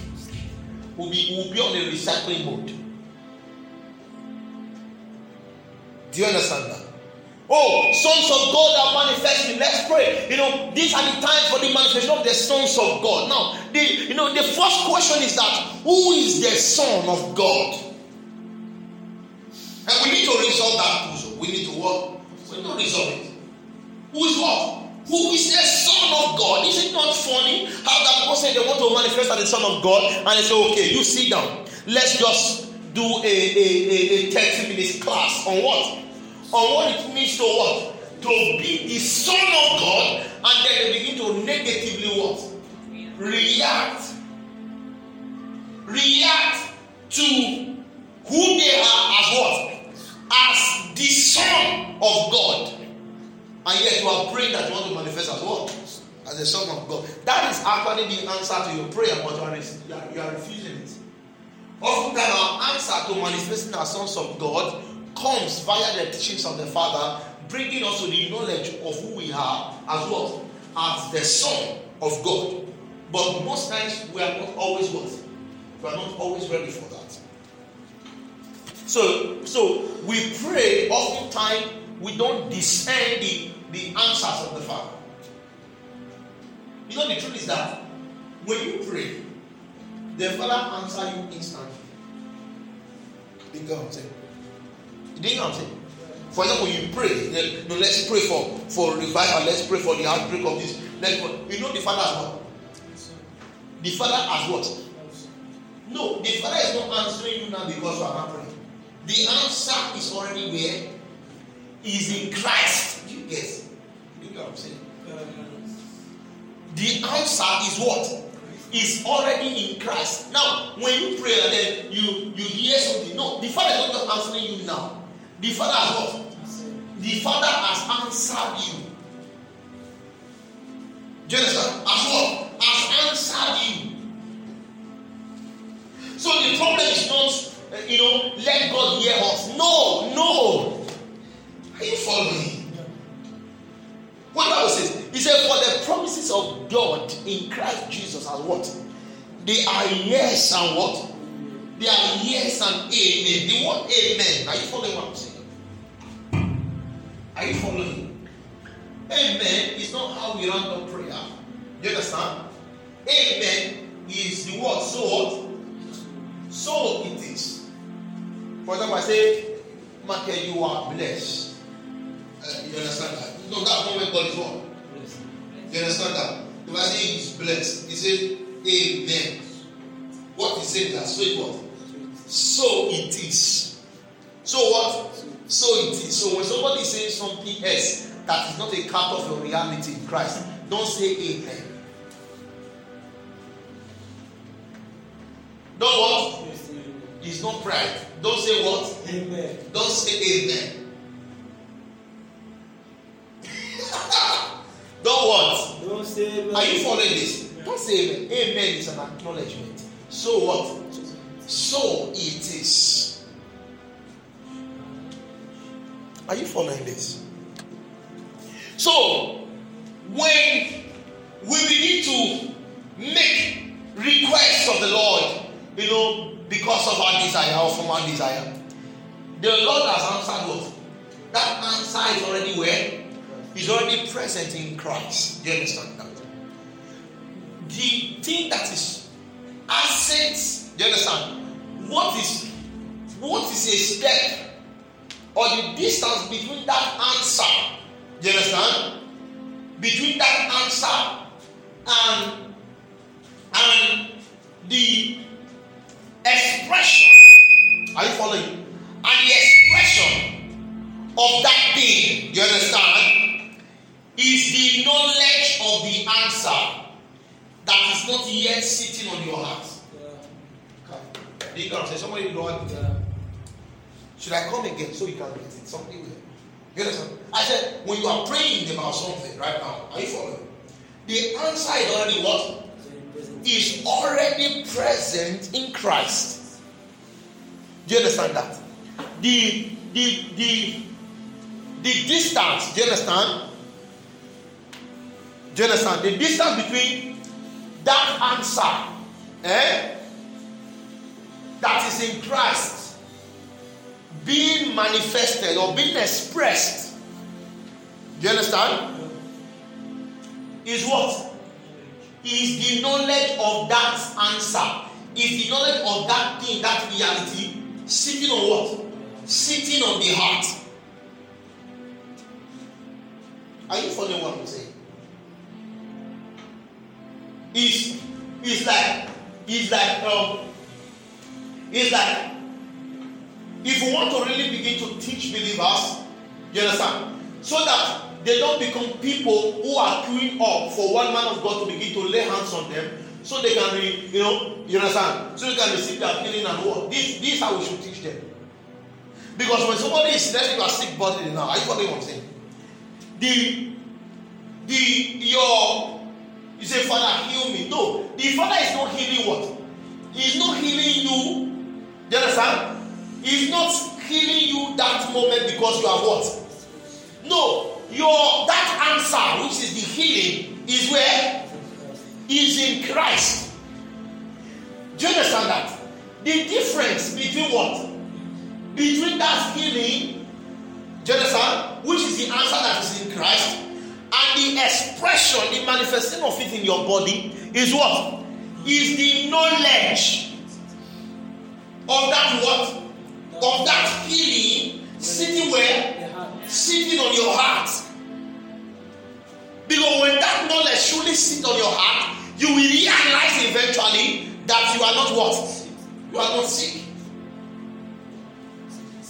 Will be will be on a recycling mode. Do you understand that? Oh, sons of God are manifesting. Let's pray. You know, these are the times for the manifestation of the sons of God. Now, the you know the first question is that who is the son of God? And we need to resolve that also. We need to what? We need to resolve it. Who is what? who is the funny how that people say they want to manifest as the Son of God and they say, okay, you sit down. Let's just do a, a, a, a 30 minutes class on what? On what it means to what? To be the Son of God and then they begin to negatively what? React. React to who they are as what? As the Son of God. And yet you are praying that you want to manifest as what? As a son of God. That is actually the answer to your prayer, but you are, you are refusing it. Oftentimes, our answer to manifesting as sons of God comes via the teachings of the Father, bringing us to the knowledge of who we are as what? As the Son of God. But most times, we are not always what? We are not always ready for that. So, so we pray, oftentimes, we don't discern the the answers of the Father. You know, the truth is that when you pray, the Father answer you instantly. You know what I'm saying? You know what I'm saying? For example, you pray. Then, no, let's pray for for revival. Let's pray for the outbreak of this. Let's. You know the Father has what? The Father has what? No, the Father is not answering you now because you are not praying. The answer is already where? Is in Christ. You Yes. You know what I'm saying? The answer is what? Is already in Christ. Now, when you pray then you, you hear something, no, the Father is not answering you now. The Father has what? The Father has answered you. Do you understand? As what? Has answered you. So the problem is not, uh, you know, let God hear us. No, no. Are you following? What Bible says? He said, For the promises of God in Christ Jesus are what? They are yes and what? They are yes and amen. The word amen. Are you following what I'm saying? Are you following? Amen is not how we run the prayer. You understand? Amen is the word so what? So it is. For example, I say, Michael, you are blessed. Uh, you understand that? No, that moment God is what? You understand that? If I say he's blessed, he said, Amen. What he said that? So it what? So it is. So what? So it is. So when somebody says something else that is not a part of your reality in Christ, don't say amen. Don't what? It's not pride. Don't say what? Amen. Don't say amen. Say amen. Are you following this? Don't say amen. Amen is an acknowledgement. So what? So it is. Are you following this? So, when we need to make requests of the Lord, you know, because of our desire or from our desire, the Lord has answered what? That answer is already where? Is already present in Christ. Do you understand that? The thing that is assets, do you understand? What is what is a step or the distance between that answer? Do you understand? Between that answer and and the expression. Are you following? And the expression of that thing, you understand, is the knowledge of the answer that is not yet sitting on your heart. Do you say somebody Lord? Should I come again so you can get it? Something will. You understand? I said, when you are praying about something right now, are you following? The answer is already what? Is already present in Christ. Do you understand that? The the the the distance, do you understand? Do you understand? The distance between that answer eh, that is in Christ being manifested or being expressed, do you understand? Is what? Is the knowledge of that answer, is the knowledge of that thing, that reality, sitting on what? Sitting on the heart. Are you following what I'm saying? Is is like is like um is like if you want to really begin to teach believers, you understand? So that they don't become people who are queuing up for one man of God to begin to lay hands on them so they can be, you know, you understand? So they can receive their healing and what? This, this is how we should teach them. Because when somebody is letting you are sick body now, are you following what I'm saying? The the your you say, Father, heal me. No, the Father is not healing what? He's not healing you. Do you understand? He's not healing you that moment because you are what? No, your that answer, which is the healing, is where? Is in Christ. Do you understand that? The difference between what? Between that healing, do you understand? Which is the answer that is in Christ, and the expression, the manifestation of it in your body is what? Is the knowledge of that what? Of that healing sitting where? Sitting on your heart. Because when that knowledge truly sits on your heart, you will realize eventually that you are not what? You are not sick.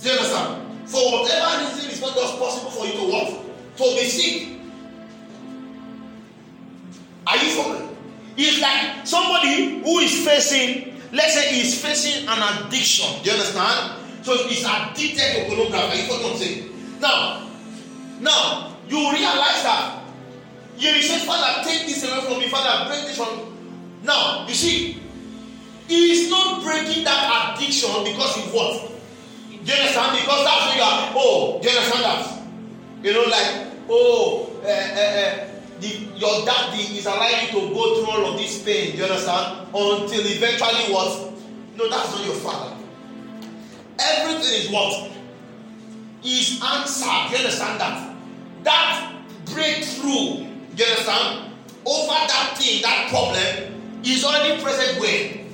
Do you understand? For whatever reason, it's not just possible for you to what? To be sick. Are you following? It's like somebody who is facing, let's say, he's facing an addiction. Do you understand? So he's addicted to pornography. Are you following what I'm saying? Now, now you realize that you say, Father, take this away from me, Father, break this from. me. Now, you see, he is not breaking that addiction because of what? Do you understand? Because that's where you are. Oh, do you understand that? You know, like, oh, uh, uh, uh, the, your daddy is allowing you to go through all of this pain. Do you understand? Until eventually what? No, that's not your father. Everything is what? Is answered. Do you understand that? That breakthrough, do you understand? Over that thing, that problem, is already present where?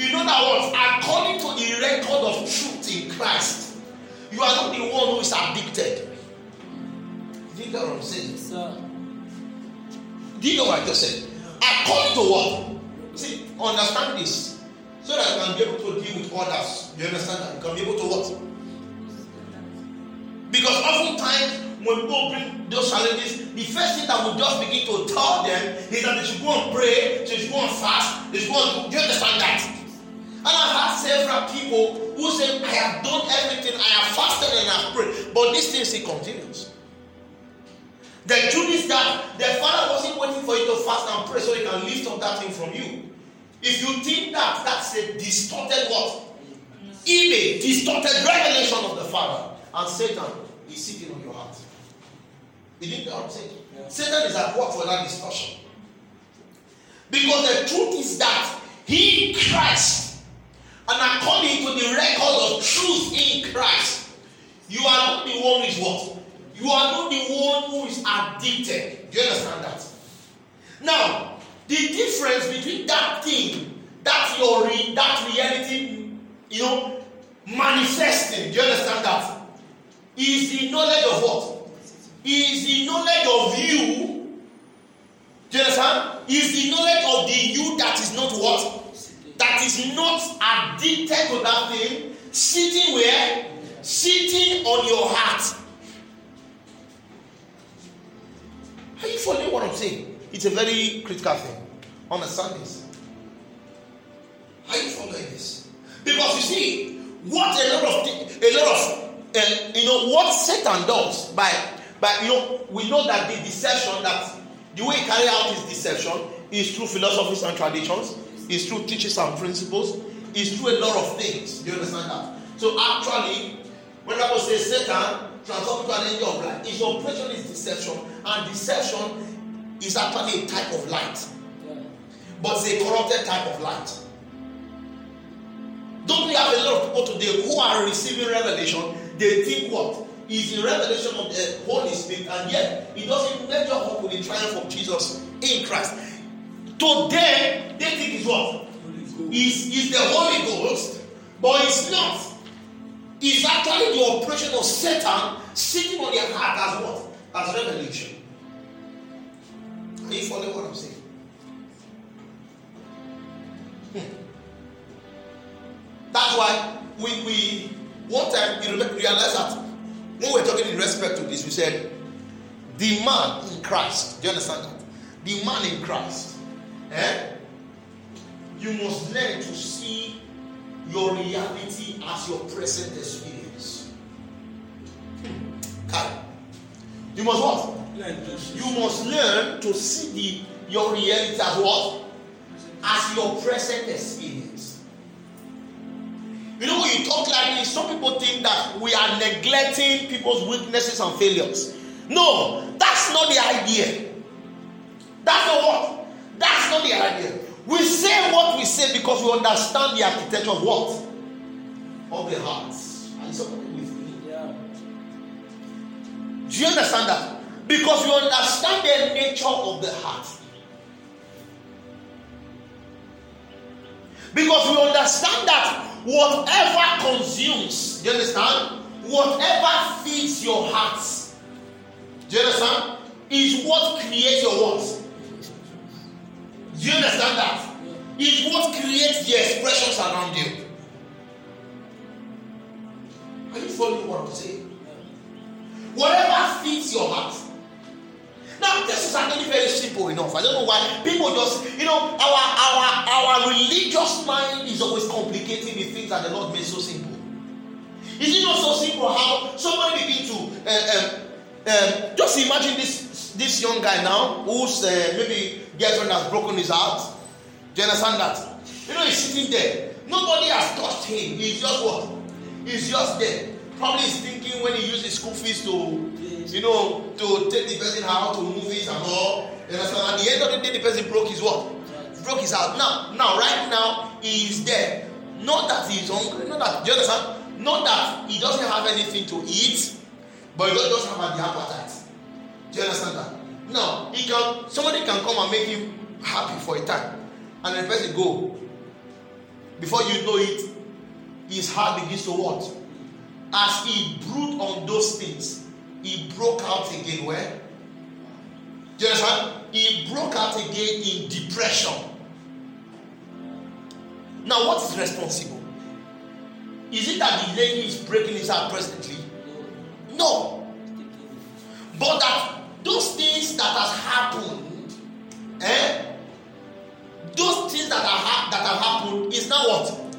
you know that words, according to the record of truth in Christ, you are not the one who is addicted. You get what I'm saying? Sir. Do you know what I just said? According to what? See, understand this. So that you can be able to deal with others. You understand that? You can be able to what? Because oftentimes when people bring those challenges, the first thing that we just begin to tell them is that they should go and pray, they should go and fast, they should go and do you understand that? And I've had several people who say, I have done everything, I have fasted and I have prayed, but this thing still continues. The truth is that the Father wasn't waiting for you to fast and pray so he can lift up that thing from you. If you think that, that's a distorted what? Image, distorted revelation of the Father. And Satan is sitting on your heart. You didn't know what I'm saying? Yeah. Satan is at work for that distortion. Because the truth is that he, Christ, and according to the record of truth in Christ, you are not the one who is what? You are not the one who is addicted. Do you understand that? Now, the difference between that thing, that your that reality, you know, manifesting, do you understand that? Is the knowledge of what? Is the knowledge of you. Do you understand? Is the knowledge of the you that is not what? That is not addicted to that thing, sitting where? Sitting on your heart. Are you following what I'm saying? It's a very critical thing. Understand this. Are you following this? Because you see, what a lot of a lot of uh, you know what Satan does by by you know we know that the deception that the way he carry out his deception is through philosophies and traditions, is through teachings and principles, is through a lot of things. Do you understand that? So actually, when I was say Satan transform into an angel of light. His operation is deception, and deception is actually a type of light, but it's a corrupted type of light. Don't we have a lot of people today who are receiving revelation? They think what is the revelation of the Holy Spirit, and yet it doesn't measure up with the triumph of Jesus in Christ. Today, they think it's what is is the Holy Ghost, but it's not is actually the operation of Satan sitting on your heart as what? As revelation. Are you following what I'm saying? Hmm. That's why we, we one time you realize that when we we're talking in respect to this, we said the man in Christ. Do you understand that? The man in Christ. Eh? You must learn to see your reality as your present experience. Hmm. You must what? You must learn to see the, your reality as what? As your present experience. You know, when you talk like this, some people think that we are neglecting people's weaknesses and failures. No, that's not the idea. That's not what? That's not the idea. We say what we say because we understand the architecture of what? Of the heart. And somebody with me. Yeah. Do you understand that? Because we understand the nature of the heart. Because we understand that whatever consumes, do you understand? Whatever feeds your heart, do you understand? Is what creates your what? Do you understand that? It's what creates the expressions around you. Are you following what I'm saying? Whatever fits your heart. Now, this is actually very simple enough. I don't know why people just, you know, our our our religious mind is always complicating the things that the Lord made so simple. Is it not so simple how somebody begin to uh, just imagine this this young guy now who's uh, maybe girlfriend has broken his heart. Do you understand that? You know, he's sitting there. Nobody has touched him. He's just what? He's just there. Probably he's thinking when he uses school fees to, you know, to take the person out to movies and all. You understand? At the end of the day, the person broke his what? Broke his heart. Now, now, right now, he is there. Not that he's hungry. Not that. Do you understand? Not that he doesn't have anything to eat, but he doesn't have the appetite. Do you understand that? Now, he can somebody can come and make him happy for a time, and the person go. Before you know it, his heart begins to what? As he brood on those things, he broke out again. Where? Do you understand? He broke out again in depression. Now, what is responsible? Is it that the lady is breaking his heart presently? No. But that that has happened, eh? Those things that are that have happened is now what?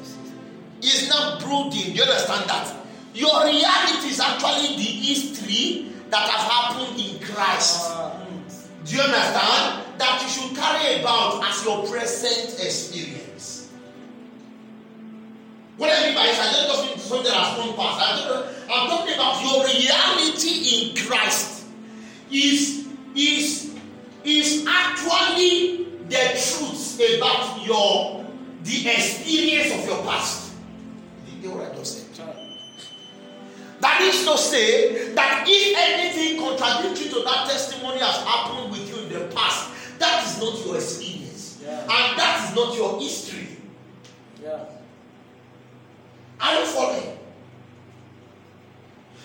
Is now brooding. Do you understand that? Your reality is actually the history that have happened in Christ. Do you understand? That you should carry about as your present experience. What I mean by this, I don't just mean something that has gone past. I am talking about your reality in Christ is, is, is actually the truth about your the experience of your past. You hear what I just said? That is to say that if anything contradictory to that testimony has happened with you in the past, that is not your experience. Yeah. And that is not your history. Yeah. Are you following?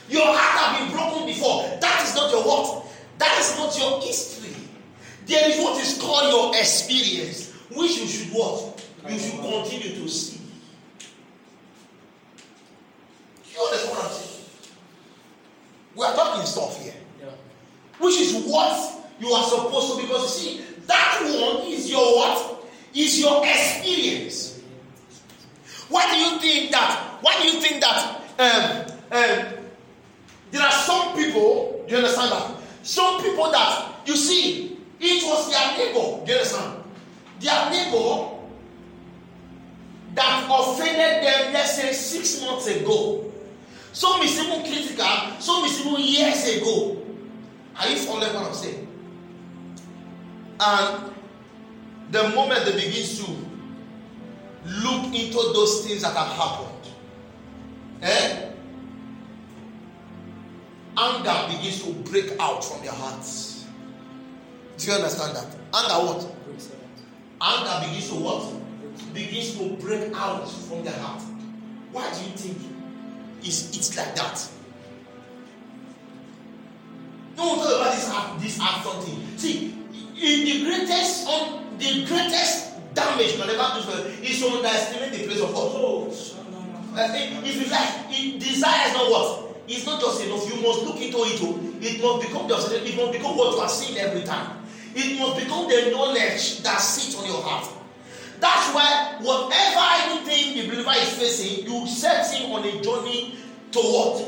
Your heart have been broken before. That is not your what? That is not your history. There is what is called your experience, which you should what? You should continue to see. You understand what I'm saying? We are talking stuff here. Yeah. Which is what you are supposed to because you see, that one is your what? Is your experience. Why do you think that? Why do you think that um, um, there are some people, do you understand that? Some people that you see, it was their neighbor, you? Their neighbor that offended them, let's say, six months ago. Some is even critical, some is even years ago. Are you following what I'm saying? And the moment they begin to look into those things that have happened, eh? Anger begins to break out from their hearts. Do you understand that? Anger what? Anger begins to what? Begins to break out from their heart. Why do you think it's, it's like that. No talk about this act, this act something. See, in the greatest on the greatest damage can ever do for is to underestimate the place of God. Oh, if you like, desire is not what? It's not just enough. You must look into it. Oh. It must become just it must become what you are seeing every time. It must become the knowledge that sits on your heart. That's why whatever anything the believer is facing, you set him on a journey to what?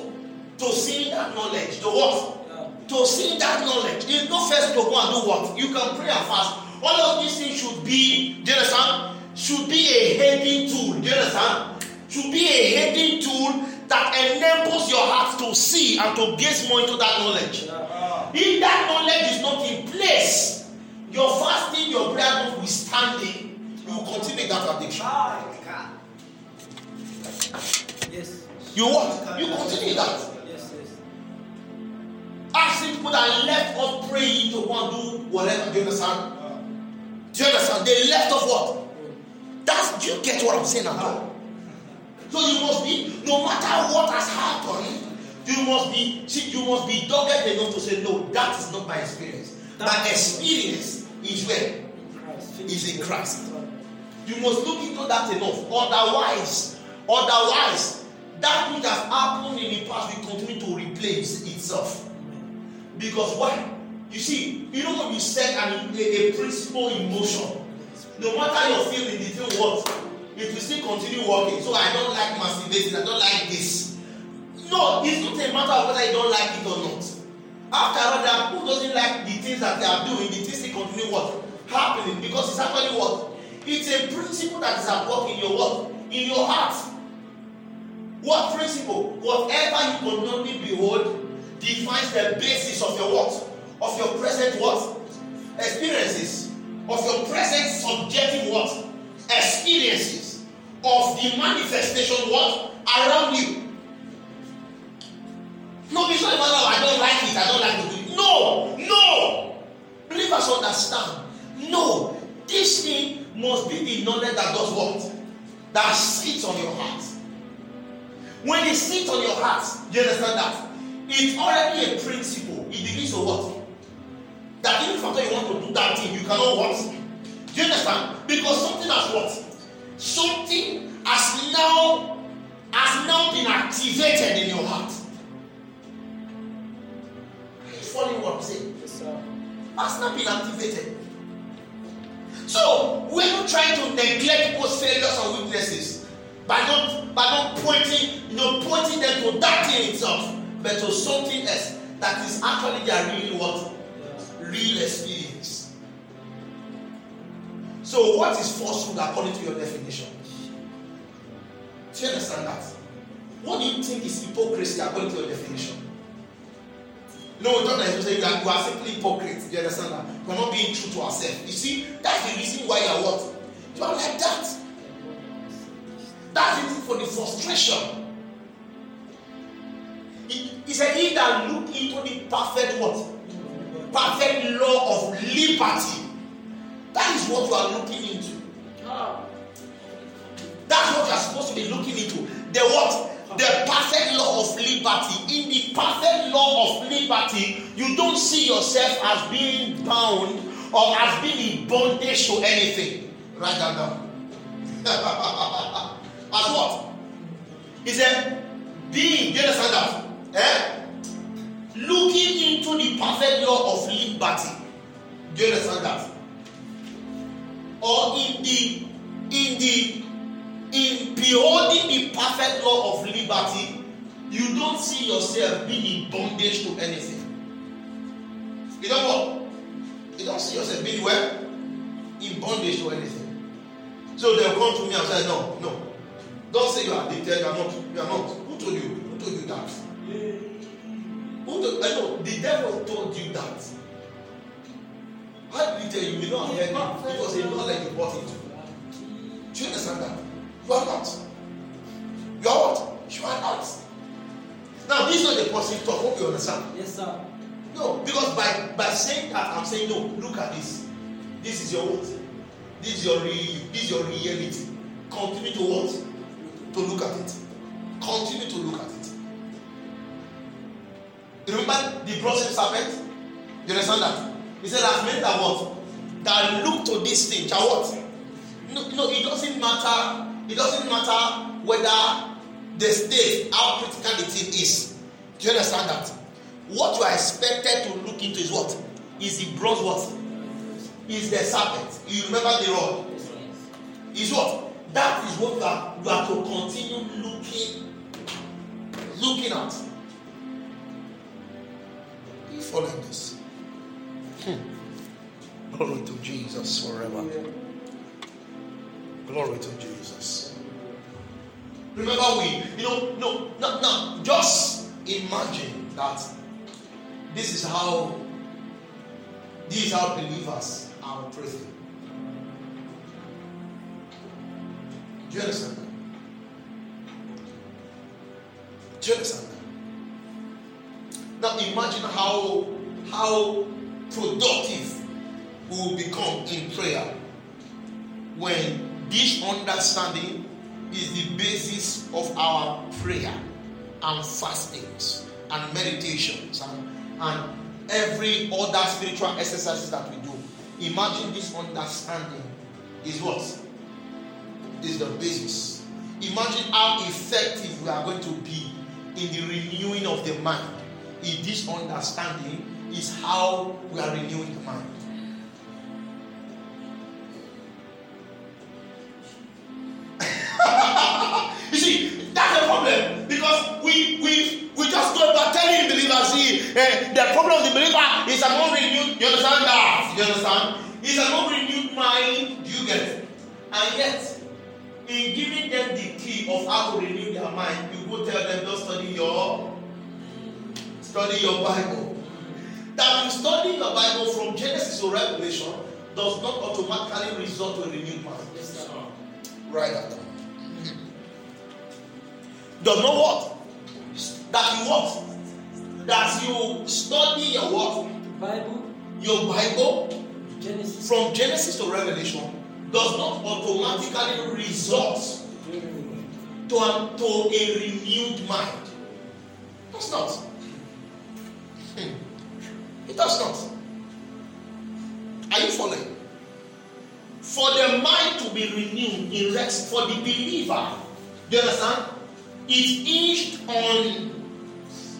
To see that knowledge. To what? To see that knowledge. It's not first to go and do what? You can pray and fast. All of these things should be, do you understand? Should be a heading tool. Do you understand? Should be a heading tool that enables your heart to see and to gaze more into that knowledge. If that knowledge is not in place, your fasting, your prayer notwithstanding, you will continue that addiction. Ah, yes. You what? You continue that. Yes, yes. I've people that left off praying to go and do whatever. Do you understand? Do you understand? They left off what? That's do you get what I'm saying at all? So you must be, no matter what has happened, you must be, see, you must be dogged enough to say, no, that is not my experience. My experience is where? Is in Christ. You must look into that enough. Otherwise, otherwise, that which has happened in the past will continue to replace itself. Because why? You see, you know when you set an, a, a principle in motion, no matter your feeling, the thing what, it will still continue working. So I don't like masturbating, I don't like this. No, it's not a matter of whether you don't like it or not. After all that, who doesn't like the things that they are doing, the things they continue what? Happening because it's actually what? It's a principle that is at work in your what? In your heart. What principle? Whatever you continually behold defines the basis of your what? Of your present what? Experiences. Of your present subjective what? Experiences. Of the manifestation what? Around you. No, it's not a matter of I don't like it, I don't like it. No, no. Believers understand. No, this thing must be the knowledge that does what? That sits on your heart. When it sits on your heart, you understand that? It's already a principle. It begins to what? That even after you want to do that thing, you cannot what? Do you understand? Because something has what? Something has now has now been activated in your heart. Are you following what I'm saying? Yes, sir. Has not been activated. So we're not trying to neglect people's failures and weaknesses by not by not pointing, you know, pointing them to that thing itself, but to something else that is actually their real what? Real experience. So, what is falsehood according to your definition? Do you understand that? What do you think is hypocrisy according to your definition? You we like you say you are, are simply hypocrite. Do you understand that? We're not being true to ourselves. You see, that's the reason why you are what? You are like that. That's for the frustration. He, he said, He that look into the perfect what? Perfect law of liberty. That is what you are looking into. That's what you are supposed to be looking into. The what? The perfect law of liberty. In the perfect law of liberty, you don't see yourself as being bound or as being in bondage to anything. Write that down. as what? He said, being, you understand that? Eh? Looking into the perfect law of liberty. Do you understand that? Or in the in the in beholding the perfect law of liberty, you don't see yourself being in bondage to anything. You know what? You don't see yourself being where? In bondage to anything. So they'll come to me and say, No, no. Don't say you are addicted, you are not. You are not. Who told you? Who told you that? Who told, I know the devil told you that. How did he tell you? You don't hear it because he knows that you bought into. Do you understand that? You are not. You are what? You are not. Now, this is not a positive talk. Hope you understand. Yes, sir. No, because by by saying that, I'm saying no. Look at this. This is your what? This is your real. This is your reality. Continue to what? To look at it. Continue to look at it. You remember the bronze serpent? You understand that? He said, "I've made that what? That look to this thing. Shall what? No, no, it doesn't matter. It doesn't matter whether the state, how critical the thing is. Do you understand that? What you are expected to look into is what? Is the bronze what? Is the serpent. You remember the rod? Is what? That is what you are, you are to continue looking, looking at. Following this? Hmm. Glory to Jesus forever. Glory to Jesus. Remember, we, you know, no, no, no, just imagine that this is how, this is how believers are operating. Do you understand that? Do you understand that? Now imagine how how productive we will become in prayer when this understanding is the basis of our prayer and fastings and meditations and, and every other spiritual exercises that we do. Imagine this understanding is what? Is the basis. Imagine how effective we are going to be in the renewing of the mind. If this understanding is how we are renewing the mind. you see, that's the problem because we we we just go about telling believers, see, eh, the problem of the believer is a an unrenewed. You understand that? You understand? It's an unrenewed mind. You get it? And yet, in giving them the key of how to renew their mind, you go tell them, don't study your study your Bible. That you study your Bible from Genesis to Revelation does not automatically result to a renewed mind. Yes, sir. Write that. Does not what? That you what? That you study your what? Bible, Your Bible Genesis. from Genesis to Revelation does not automatically result to, an, to a renewed mind. Does not. Hmm. Does not. Are you following? For the mind to be renewed in rest, for the believer, do you understand? It hinged on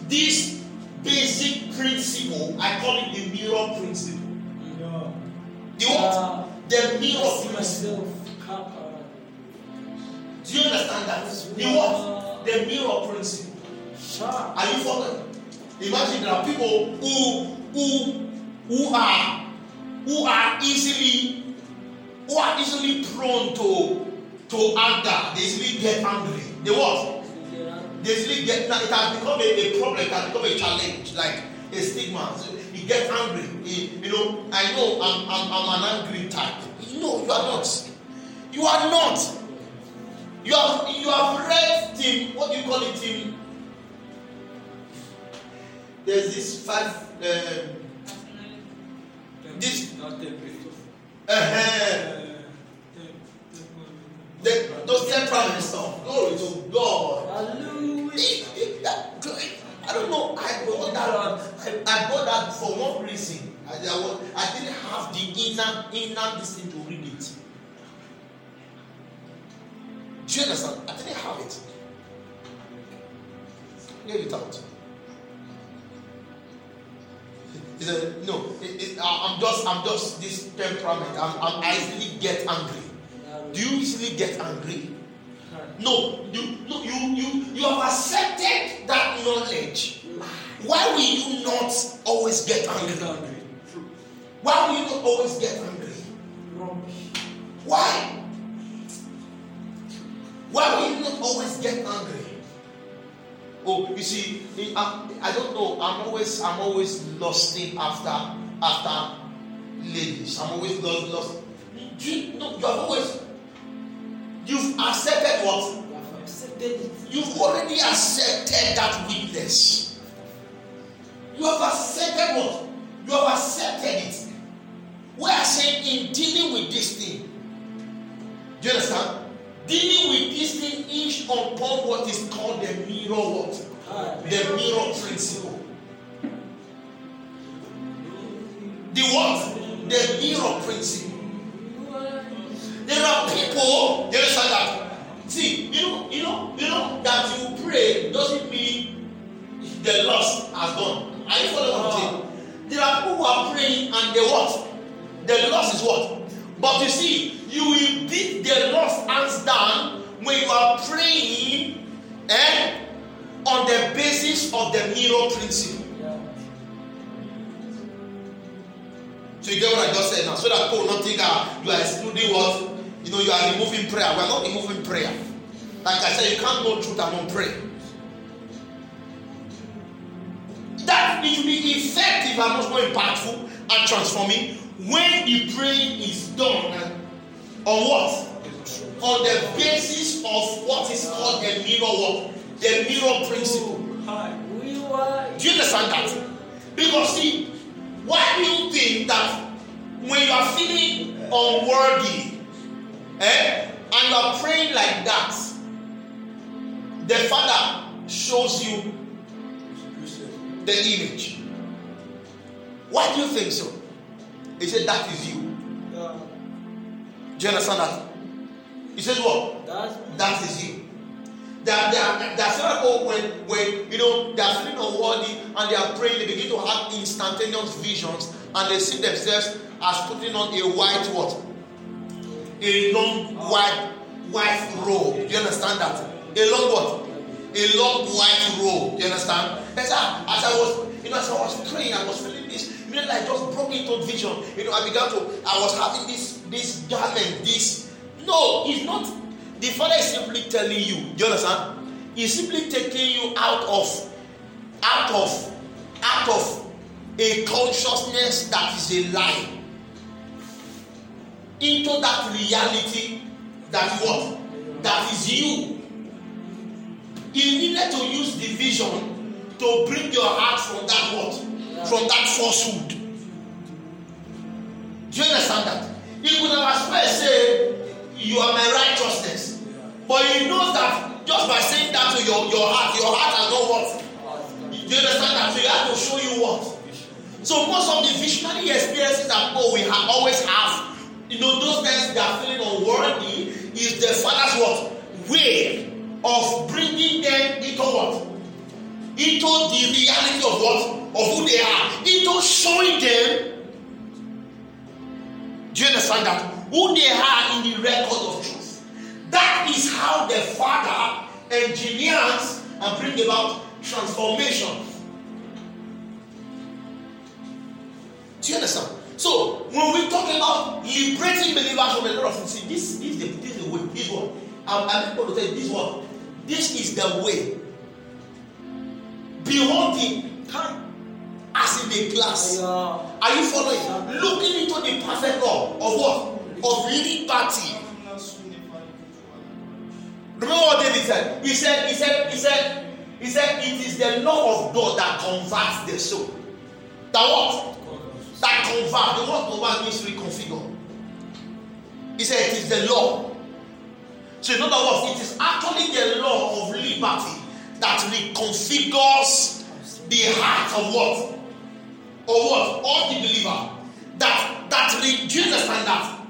this basic principle. I call it the mirror principle. Yeah. The what? Uh, The mirror principle. Do you understand that? The what? The mirror principle. Are you following? Imagine there are people who who who are who are easily who are easily prone to to anger. They easily get angry. They what? They easily get. It has become a, a problem. It has become a challenge, like a stigma. He gets angry. He, you know, I know I'm, I'm I'm an angry type. No, you are not. You are not. You have you have read Tim. What do you call it, Tim? There's this five. Um, this. Uh, the, those temperament stuff. Glory to God. I don't know. I bought that. I, I bought that for one reason. I, I, was, I didn't have the inner inner this thing to read it. Do you understand? I didn't have it. Leave it out. He said, "No, it, it, I'm just, I'm just this temperament. I'm, I'm, I easily get angry. Do you easily get angry? No, you, no, you, you, you have accepted that knowledge. Why will you not always get angry? Why will you not always get angry? Why? Why will you not always get angry? Oh, you see, I, I don't know. I'm always, I'm always lusting after, after ladies. I'm always lost. lost. You, no, you have always, you've accepted what? You've already accepted that weakness. You have accepted what? You have accepted it. We are saying in dealing with this thing. Do you understand? Dealing with this thing is upon what is called the mirror what? The mirror principle. The what? The mirror principle. There are people, you understand that? See, you know, you know, you know that you pray doesn't mean the loss has gone. Are you following what I'm saying? There are people who are praying and the what? The loss is what? But you see, you will beat the lost hands down when you are praying eh, on the basis of the mirror principle. So you get what I just said now, so that people not think uh, you are excluding what you know you are removing prayer. We are not removing prayer. Like I said, you can't know truth and not pray. That it will be effective and much more impactful and transforming when the praying is done on what? On the basis of what is called the mirror what? The mirror principle. Do you understand that? Because see, why do you think that when you are feeling unworthy, eh, and you are praying like that, the Father shows you the image? Why do you think so? He said, That is you. Do you understand that? He says, What? That is you. There, there are several people when, when you know they are feeling unworthy and they are praying, they begin to have instantaneous visions and they see themselves as putting on a white what? A long white white robe. Do you understand that? A long what? A long white robe. Do you understand? As I, ah, as I was, you know, as I was praying, I was feeling I just broke into vision. You know, I began to, I was having this this garment, this. No, it's not the Father is simply telling you, do you understand? He's simply taking you out of, out of, out of a consciousness that is a lie into that reality that what? That is you. He needed to use the vision to bring your heart from that what? From that falsehood. Do you understand that? He could have as well say, You are my righteousness. But he knows that just by saying that to your, your heart, your heart has not what? Do you understand that? So he has to show you what? So most of the visionary experiences that oh, we have, always have, you know, those times they are feeling unworthy, is the Father's what? Way of bringing them into what? Into the reality of what? Of who they are. Into showing them. Do you understand that? Who they are in the record of truth. That is how the Father engineers and bring about transformation. Do you understand? So when we talk about liberating believers from a lot of see, this, this, is the, this is the way. This one. I'm, I'm going to tell you this one. This is the way. Beholding time as in a glass. Are you following? Looking into the perfect law of what? Of liberty. Remember what David said? He said, he said, he said, he said, it is the law of God that converts the soul. That what? That convert. The word convert means reconfigure. He said it is the law. So in other words, it is actually the law of liberty that reconfigures the heart of what? Of what? Of the believer. That that re- do you understand that?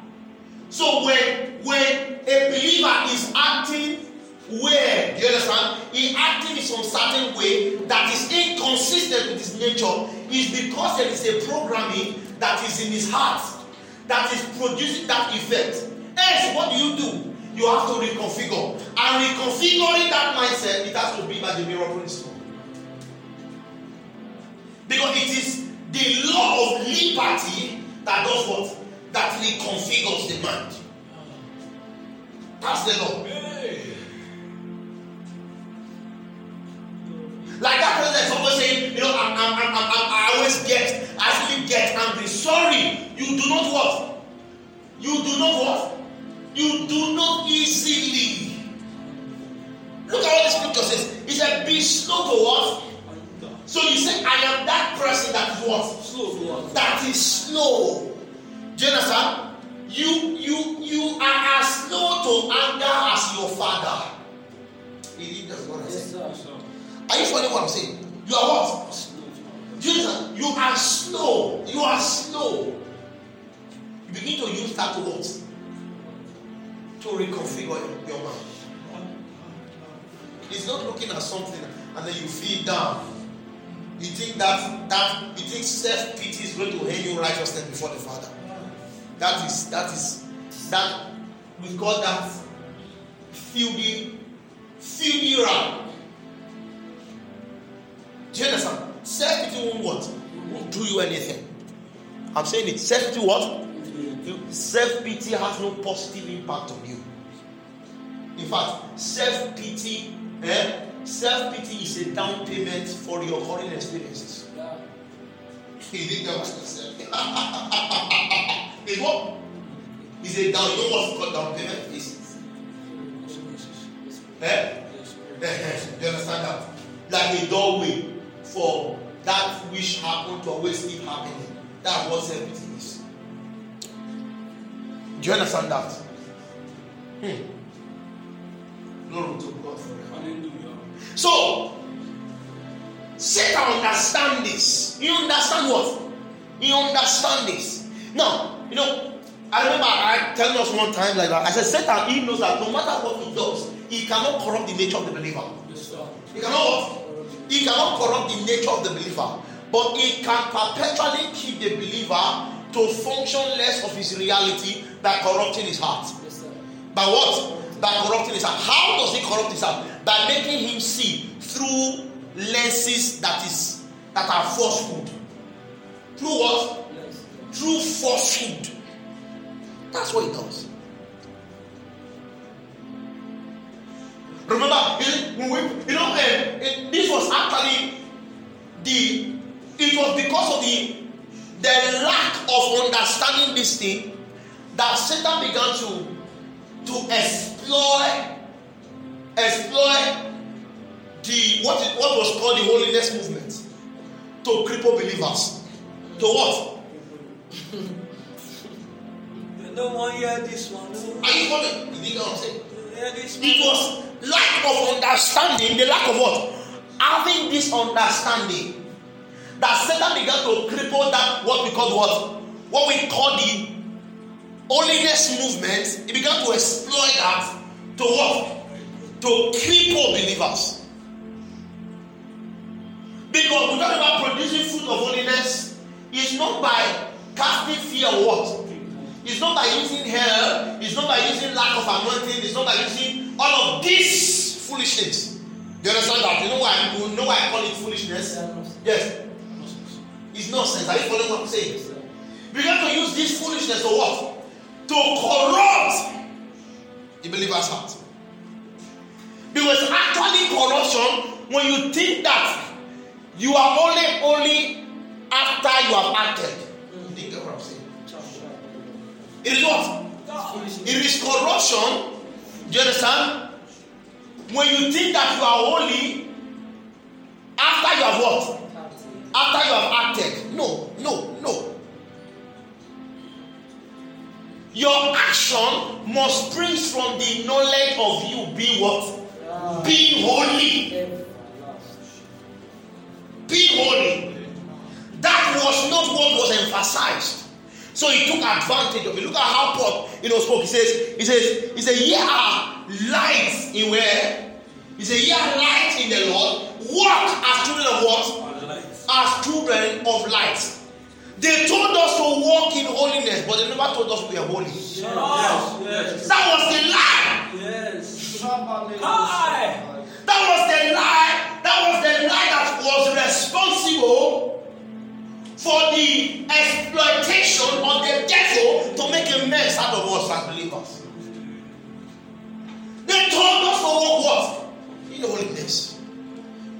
So when when a believer is acting where do you understand? He acting in some certain way that is inconsistent with his nature is because there is a programming that is in his heart that is producing that effect. Else, what do you do? You have to reconfigure. And reconfiguring that mindset, it has to be by the mirror principle. Because it is the law of liberty that does what? That reconfigures the mind. That's the law. Like that is always saying, you know, I'm, I'm, I'm, I always get, I actually get angry. Sorry, you do not what? You do not what? You do not easily. Look at what the scripture says. It said, be slow to what? So you say, I am that person that is what? Slow to what? That is slow. Do you understand? You you you are as slow to anger as your father. He does what I Yes, say. sir. Are you following what I'm saying? You are what? Slow to you are slow. You are slow. You begin to use that to what? To reconfigure your, mind. It's not looking at something and then you feel down. You think that that you think self pity is going to earn you righteousness before the Father. That is that is that we call that filthy filthy rag. Do you understand? Self pity won't what? Won't do you anything. I'm saying it. Self pity what? Self pity has no positive impact on you. In fact, self pity, eh? Self pity is a down payment for your current experiences. Yeah. You didn't get what I said. A down. You know what's called down payment? Is eh? You understand that? Like a doorway for that which happened to always keep happening. That's what self pity. Do you understand that? Hmm. Glory to God. Hallelujah. So, Satan understand this. He understand what? He understand this. Now, you know, I remember I telling us one time like that. I said, Satan, he knows that no matter what he does, he cannot corrupt the nature of the believer. Yes. He cannot? He cannot corrupt the nature of the believer, but he can perpetually keep the believer to function less of his reality by corrupting his heart. Yes. By what? By corrupting his heart. How does he corrupt his heart? By making him see through lenses that is that are falsehood. Through what? Yes. Through falsehood. That's what he does. Remember, you know, eh, this was actually the. It was because of the the lack of understanding this thing that Satan began to to exploit exploit the what was called the holiness movement to cripple believers. To what? No one hear this one. No. Are you following? You think what I'm saying? Hear this one. It was lack of understanding, the lack of what? Having this understanding that Satan began to cripple that what we call what? What we call the holiness movement. He began to exploit that to what? To cripple believers. Because we talk about producing fruit of holiness, it's not by casting fear what? It's not by using hell, it's not by using lack of anointing, it's not by using all of these foolishness. Do you understand that? You know why you know why I call it foolishness? Yeah, no, sir. Yes. It's nonsense. Are you following what I'm saying? Began to use this foolishness to what? To corrupt the believer's heart. Because actually corruption when you think that you are only only after you have acted. You think of what I'm saying? It is what? It is corruption. Do you understand? When you think that you are holy after you have what? After you have acted. No, no, no. Your action must spring from the knowledge of you being what? Being holy. Being holy. That was not what was emphasized. So he took advantage of it. Look at how Paul, you know, spoke. He says, he says, he said, ye are lights in where? He said, ye are lights in the Lord. Walk as children of what? As children of light. They told us to walk in holiness, but they never told us we are holy. Yes. Yes. That was the lie. Yes. Hi. That was the lie. That was the lie that was responsible for the exploitation of the devil to make a mess out of us as believers. They told us to walk what? In holiness.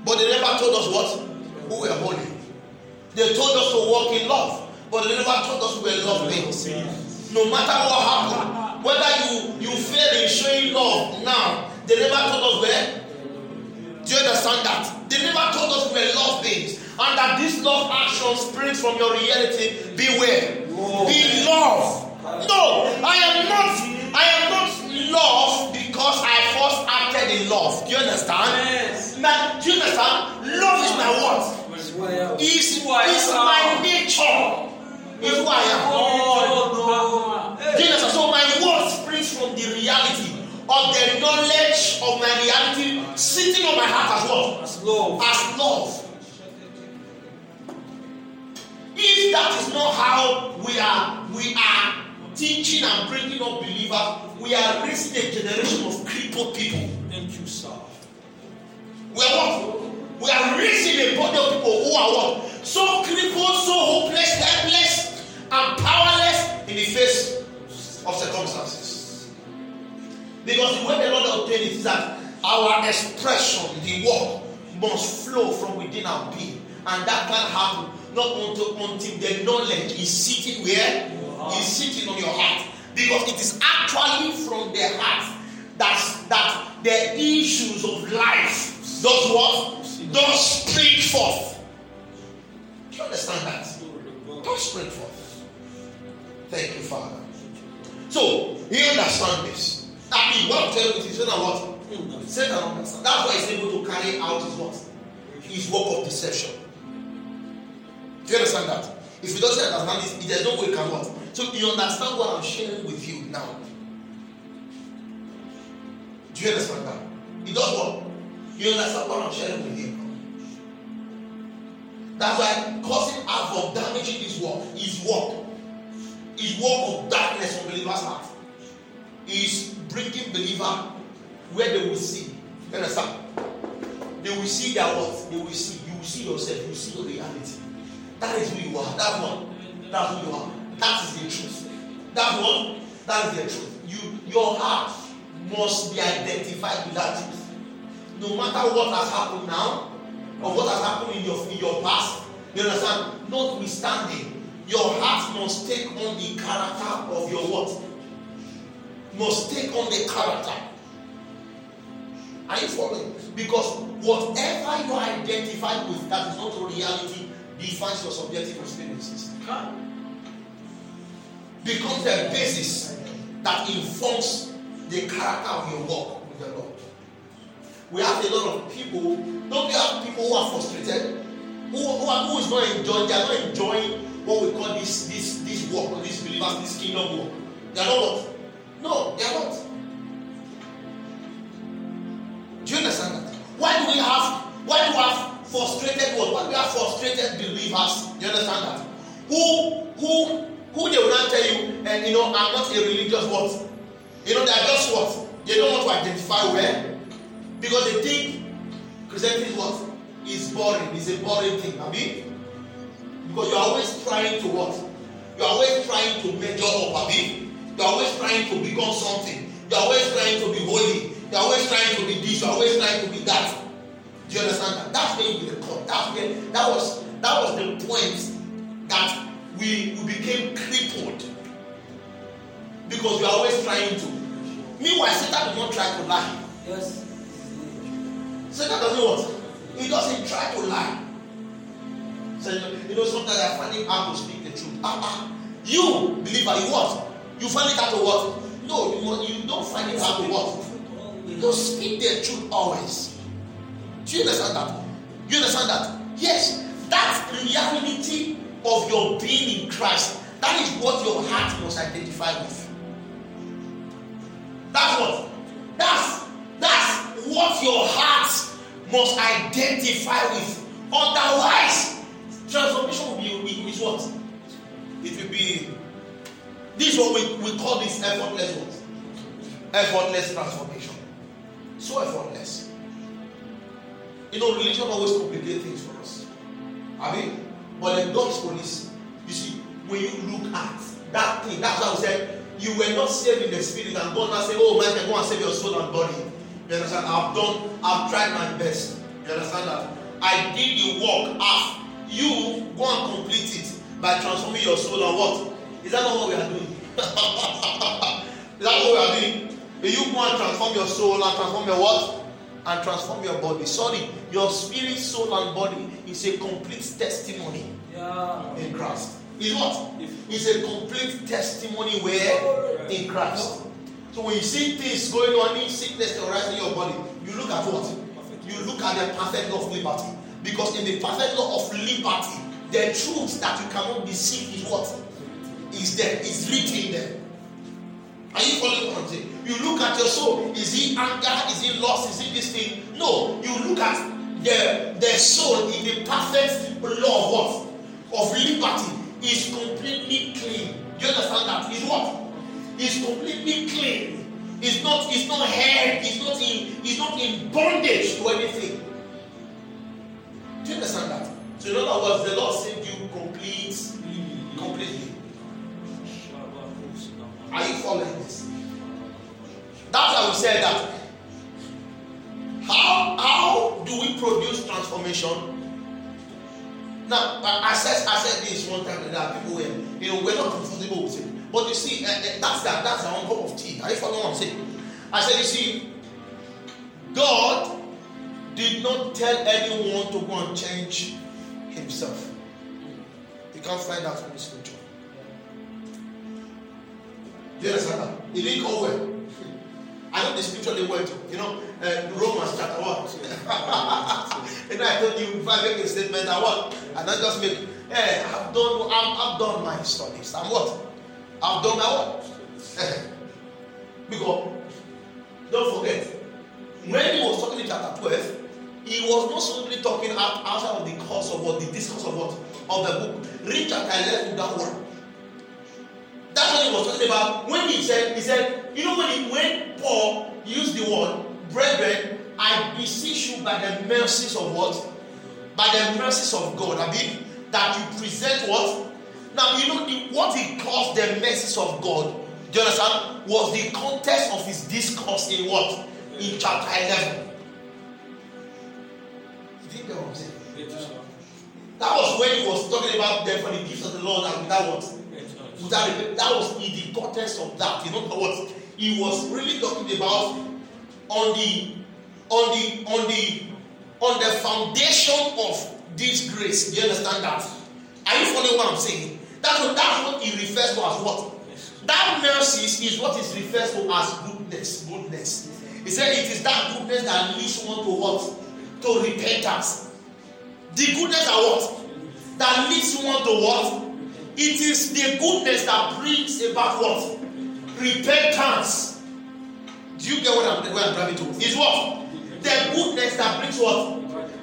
But they never told us what? Who were holy. They told us to walk in love, but they never told us we were love beings. No matter what happened, whether you, you fail in showing love now, they never told us where. Do you understand that? They never told us we were love beings. And that this love action springs from your reality. Beware. Be love. No, I am not. I am not love because I first acted in love. Do you understand? Yes. Now, do you understand? Love is my what? Is is my nature. Is who I am. Oh, oh no. Do? So my word springs from the reality of the knowledge of my reality sitting on my heart as what? As love. As love. If that is not how we are, we are teaching and bringing up believers, we are raising a generation of crippled people. Thank you, sir. We are what? We are raising a body of people who are what? So crippled, so hopeless, helpless, and powerless in the face of circumstances. Because the way the Lord ordained it is that our expression, the work, must flow from within our being. And that can happen not until, until the knowledge is sitting where? Is sitting on your heart. Because it is actually from the heart that, that the issues of life does what? Does spring forth. Do you understand that? Does spring forth. Thank you, Father. So, you understand this. I mean, what telling you is Satan what? That's why he's able to carry out his what? His work of deception. Do you understand that? If you don't understand this, there's no way you can what? So you understand what I'm sharing with you now. Do you understand that? It does what? You understand what I'm sharing with you? That's why causing havoc, damaging his work, his work, his work of darkness on believers' heart is bringing believer where they will see. You understand? They will see their what? They will see. You will see yourself. You will see your reality. That is who you are. That one. That's who you are. That is the truth. That one. That is the truth. You, your heart must be identified with that truth. No matter what has happened now, or what has happened in your in your past, you understand? Notwithstanding, your heart must take on the character of your what? Must take on the character. Are you following? Because whatever you are identified with that is not a reality defines your subjective experiences. Becomes the basis that informs the character of your walk with the Lord. We have a lot of people, don't we have people who are frustrated? Who, who, are, who is not enjoying, they are not enjoying what we call this this this work, this believers, this kingdom work. They are not what? No, they are not. Do you understand that? Why do we have why do we have frustrated what? Why do we have frustrated believers? Do you understand that? Who who who they will not tell you, and you know, I'm not a religious what? You know, they are just what? They don't want to identify where because they think Christianity is what? Is boring. It's a boring thing. I mean, because you're always trying to what? You're always trying to measure up, Abi. You're always trying to become something. You're always trying to be holy. You're always trying to be this. You're always trying to be that. Do you understand that? That's where you become. That's where that was that was the point that we, we became crippled. Because we are always trying to. Meanwhile, Satan does not try to lie. Yes. Satan doesn't what? He doesn't try to lie. So you know, sometimes I find it hard to speak the truth. Ah, ah. You believer, you what? You find it hard to what? No, you, you don't find it hard to what? You speak the truth always. Do you understand that? You understand that? Yes, that reality of your being in Christ. That is what your heart must identify with. That's what. That's that's what your heart must identify with. Otherwise, transformation will be is what? It will be. This what we, we call this effortless what? Effortless transformation. So effortless. You know, religion always complicates things for us. I mean, but the God's police, you see, when you look at that thing, that's why we said you were not saved in the spirit, and God now say, Oh, man, go and save your soul and body. You understand? I've done, I've tried my best. You understand that? I did the work half. You go and complete it by transforming your soul and what? Is that not what we are doing? Is that what we are doing? You go and transform your soul and transform your what? And transform your body. Sorry, your spirit, soul, and body is a complete testimony Yeah. in Christ. Is what? Is a complete testimony where in Christ. So when you see things going on in sickness or in your body, you look at what? You look at the perfect law of liberty. Because in the perfect law of liberty, the truth that you cannot be deceive is what? Is there, is written there. Are you following what I'm saying? You look at your soul. Is it anger? Is it loss? Is it this thing? No. You look at the, the soul in the perfect law of what? Of liberty is completely clean. Do you understand that? Is what? Is completely clean. It's not, it's not held, it's not in, it's not in bondage to anything. Do you understand that? So in other words, the Lord saved you complete, completely. Are you following this? That's how we said that. How how do we produce transformation? Now, I said I said this one time that people where you know we're not comfortable with it, but you see, uh, uh, that's that that's our own cup of tea. Are you following what I'm saying? I said, you see, God did not tell anyone to go and change himself. You can't find that from the scripture. Do you understand that? Didn't go well. I know the scripture they went to. You know, uh, Romans chapter 1. and I told you if I make a statement, I what? And I just make, hey, I've done, I've, I've done my studies. I'm what? I've done my what? because, don't forget, when he was talking in chapter 12, he was not simply talking out, outside of the course of what, the discourse of what? Of the book. Read chapter 11 that one. That's what he was talking about when he said, he said, you know when he, when Paul used the word, brethren, I beseech you by the mercies of what? By the mercies of God. I mean, that you present what? Now you know what he calls the mercies of God. Do you understand? Was the context of his discourse in what? In chapter 11. You think that I'm? That was when he was talking about them for the gifts of the Lord and that what? Without that was in the context of that. You know what? He was really talking about on the on the on the on the foundation of this grace. Do you understand that? Are you following what I'm saying? That's what that's what he refers to as what? That mercy is what is referred to as goodness. Goodness. He said it is that goodness that leads one to what? To repentance. The goodness are what? That leads one to what? It is the goodness that brings about what? Repentance. Do you get what I'm, where I'm driving to? Is what? The goodness that brings what?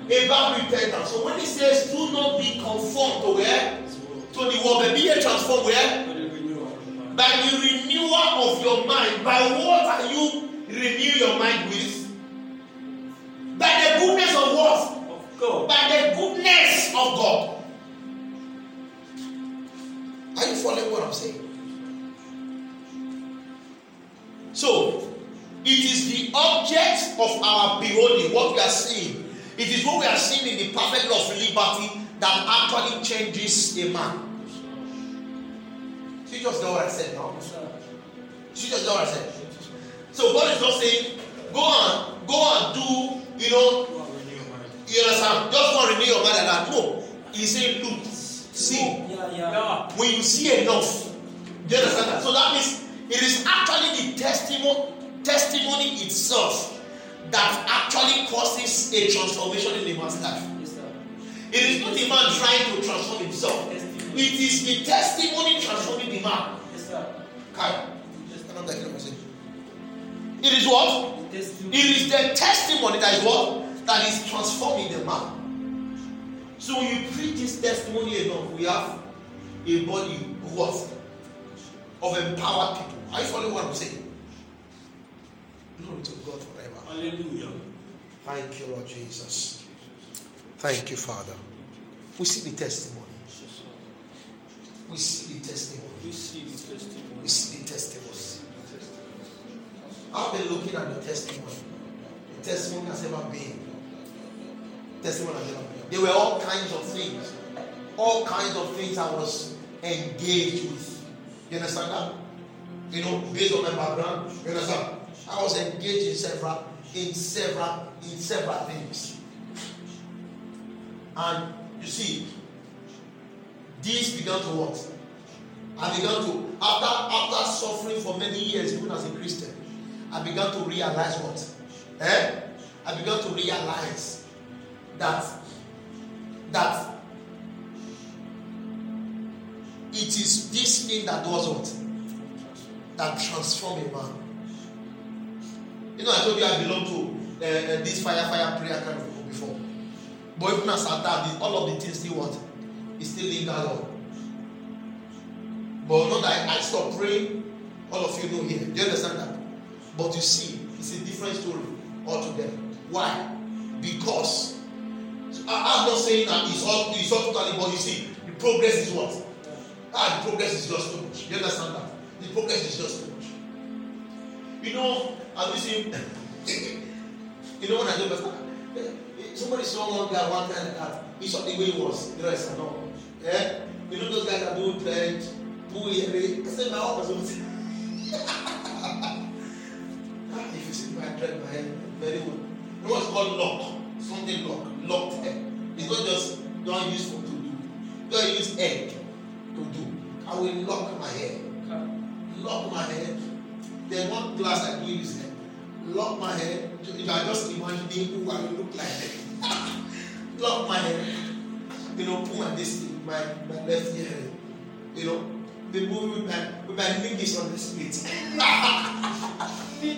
About repentance. So when he says, do not be conformed to where? To the world, but be transformed where? By the renewal of your mind. By what are you renew your mind with? By the goodness of what? God. By the goodness of God. Are you following what I'm saying? So, it is the object of our beholding, what we are seeing. It is what we are seeing in the perfect law of liberty that actually changes a man. She just know what I said now. She just know what I said. So God is not saying, go and go and do, you know, you understand? Just go and renew your mind like that. No. He's saying, look, see. Yeah, yeah. When you see enough, do you understand that? So that means it is actually the testimony testimony itself that actually causes a transformation in the man's life. It is not the man trying to transform himself. It is the testimony transforming the man. Kai, It is what? It is the testimony that is what? That is transforming the man. So when you preach this testimony enough, we have a body of? Of empowered people. Are you following what I'm saying? Glory to God forever. Hallelujah. Thank you, Lord Jesus. Thank you, Father. We see the testimony. We see the testimony. We see the testimony. We see the testimony. I've been looking at the testimony. The testimony has ever been. There were all kinds of things. All kinds of things I was engaged with. You understand that? You know, based on my background. You understand? I was engaged in several, in several, in several things. And you see, this began to what? I began to, after after suffering for many years, even as a Christian, I began to realize what? Eh? I began to realize that that it is this thing that does what? That transform a man. You know, I told you I belong to uh, this fire, fire prayer kind of before. But even as at that, all of the things still what? It still linger on. But not that I, I stopped praying. All of you know here. Do you understand that? But you see, it's a different story altogether. Why? Because I, am not saying that it's all it's all totally, but you see, the progress is what? Ah, the progress is just too much. You understand that? The progress is just too much. You know, have you seen? you know when I do before, eh, somebody saw one guy one time that he saw the way he was dressed and all. Yeah, you know those guys that do trend, do earring. I said, "My was ah, If you see my dread, my hair, very good. You know what's called lock? Something lock, locked hair. It's not just don't use for to do. Don't use egg to do. I will lock my hair. Lock my hair. Then one glass I do is hair. Lock my hair. If I just imagine who I will look like. lock my hair. You know, put my this my, my left ear. You know, the movie with my with my fingers on the split. you,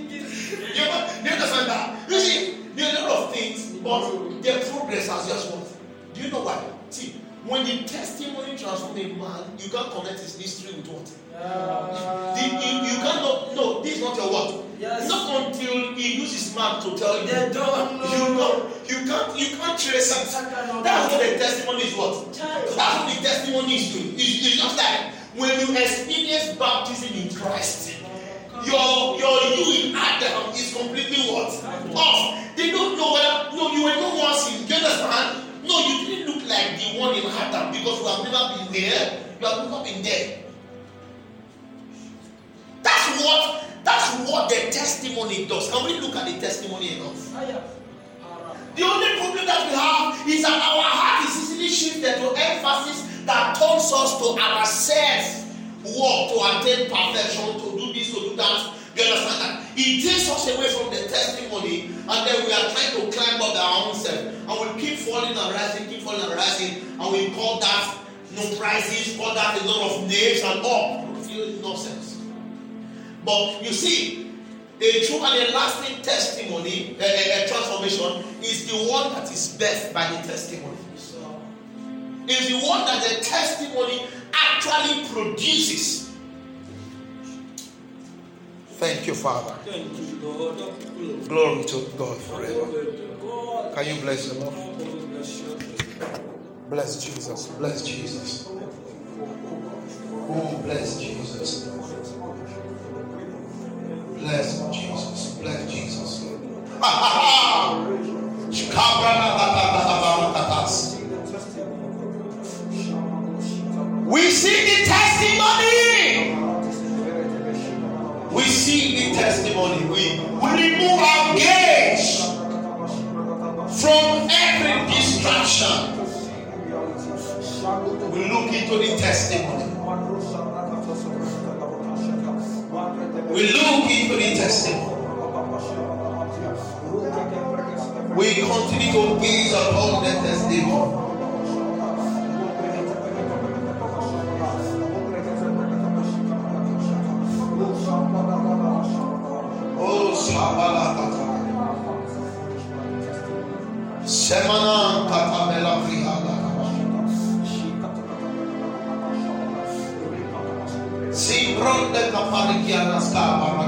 know, you understand that? You see, a lot of things, but their progress has just what? Do you know why? See, when the testimony transforms a man, you can't connect his history with what? Uh, the, you, you cannot. No, this is not your what. Yes. Not until he uses mouth to tell you. They don't know. You don't. You can't. You can't trace it. That's what the testimony is. What? That's what the testimony is doing. It's, it's just like when you experience baptism in Christ. Your your you in Adam is completely what? Off. They don't know whether no you were not once in. Do you understand? No, you didn't look like the one in Adam because you have never been there. You have never been there. That's what that's what the testimony does. Can we look at the testimony enough? The only problem that we have is that our heart is easily shifted to emphasis that turns us to ourselves work to attain perfection, to do this, to do that. You understand that? It takes us away from the testimony, and then we are trying to climb up our own self. And we keep falling and rising, keep falling and rising, and we call that no prizes, call that a lot of names and all. It's nonsense. But you see, a true and a lasting testimony, a, a, a transformation, is the one that is birthed by the testimony. Is the one that the testimony actually produces. Thank you, Father. Thank you. Glory to God forever. Can you bless the Lord? Bless Jesus. Bless Jesus. Oh, bless Jesus. Bless Jesus. Bless Jesus. we see the testimony. We see the testimony. We, we remove our gaze from every distraction. We look into the testimony. We look into the testimony. We continue to gaze upon the testimony. Shabalakata. Semana Katamela Prihada. Simbronde Kaparikiana Skabaragades.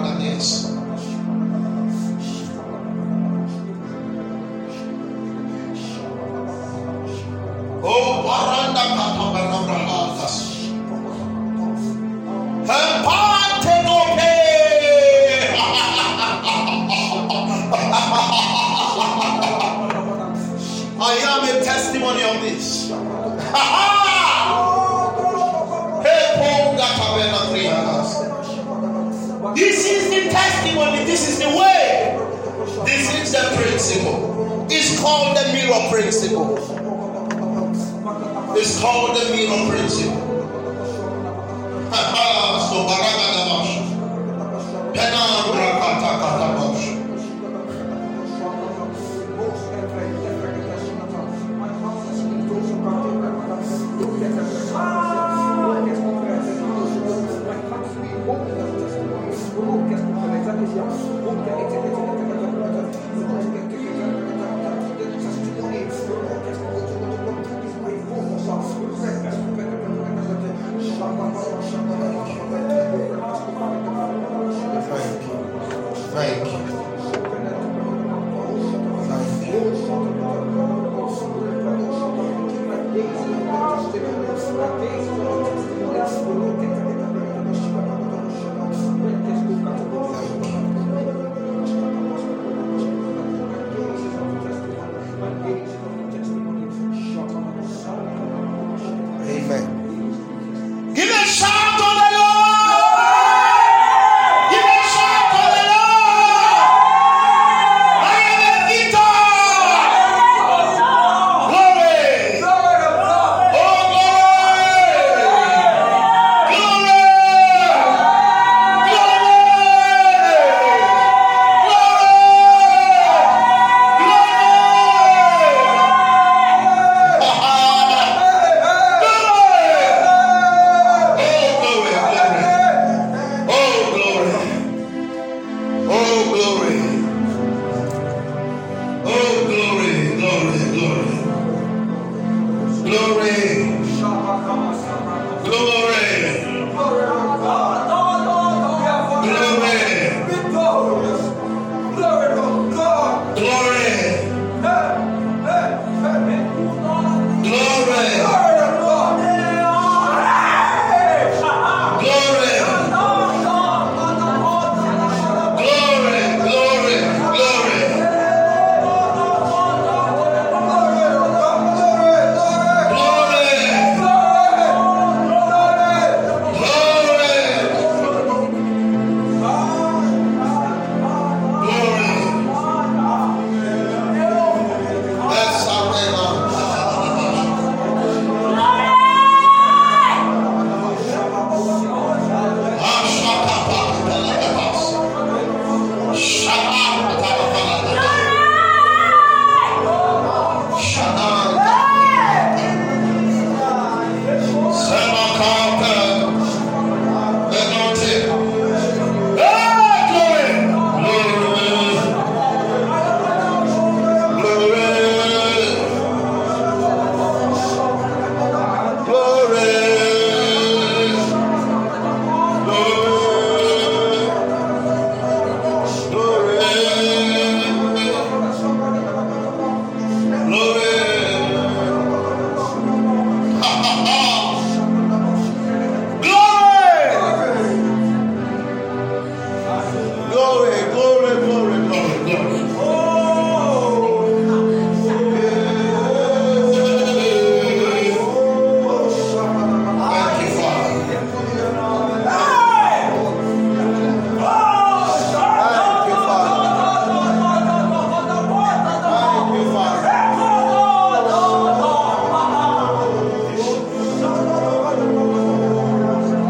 Thank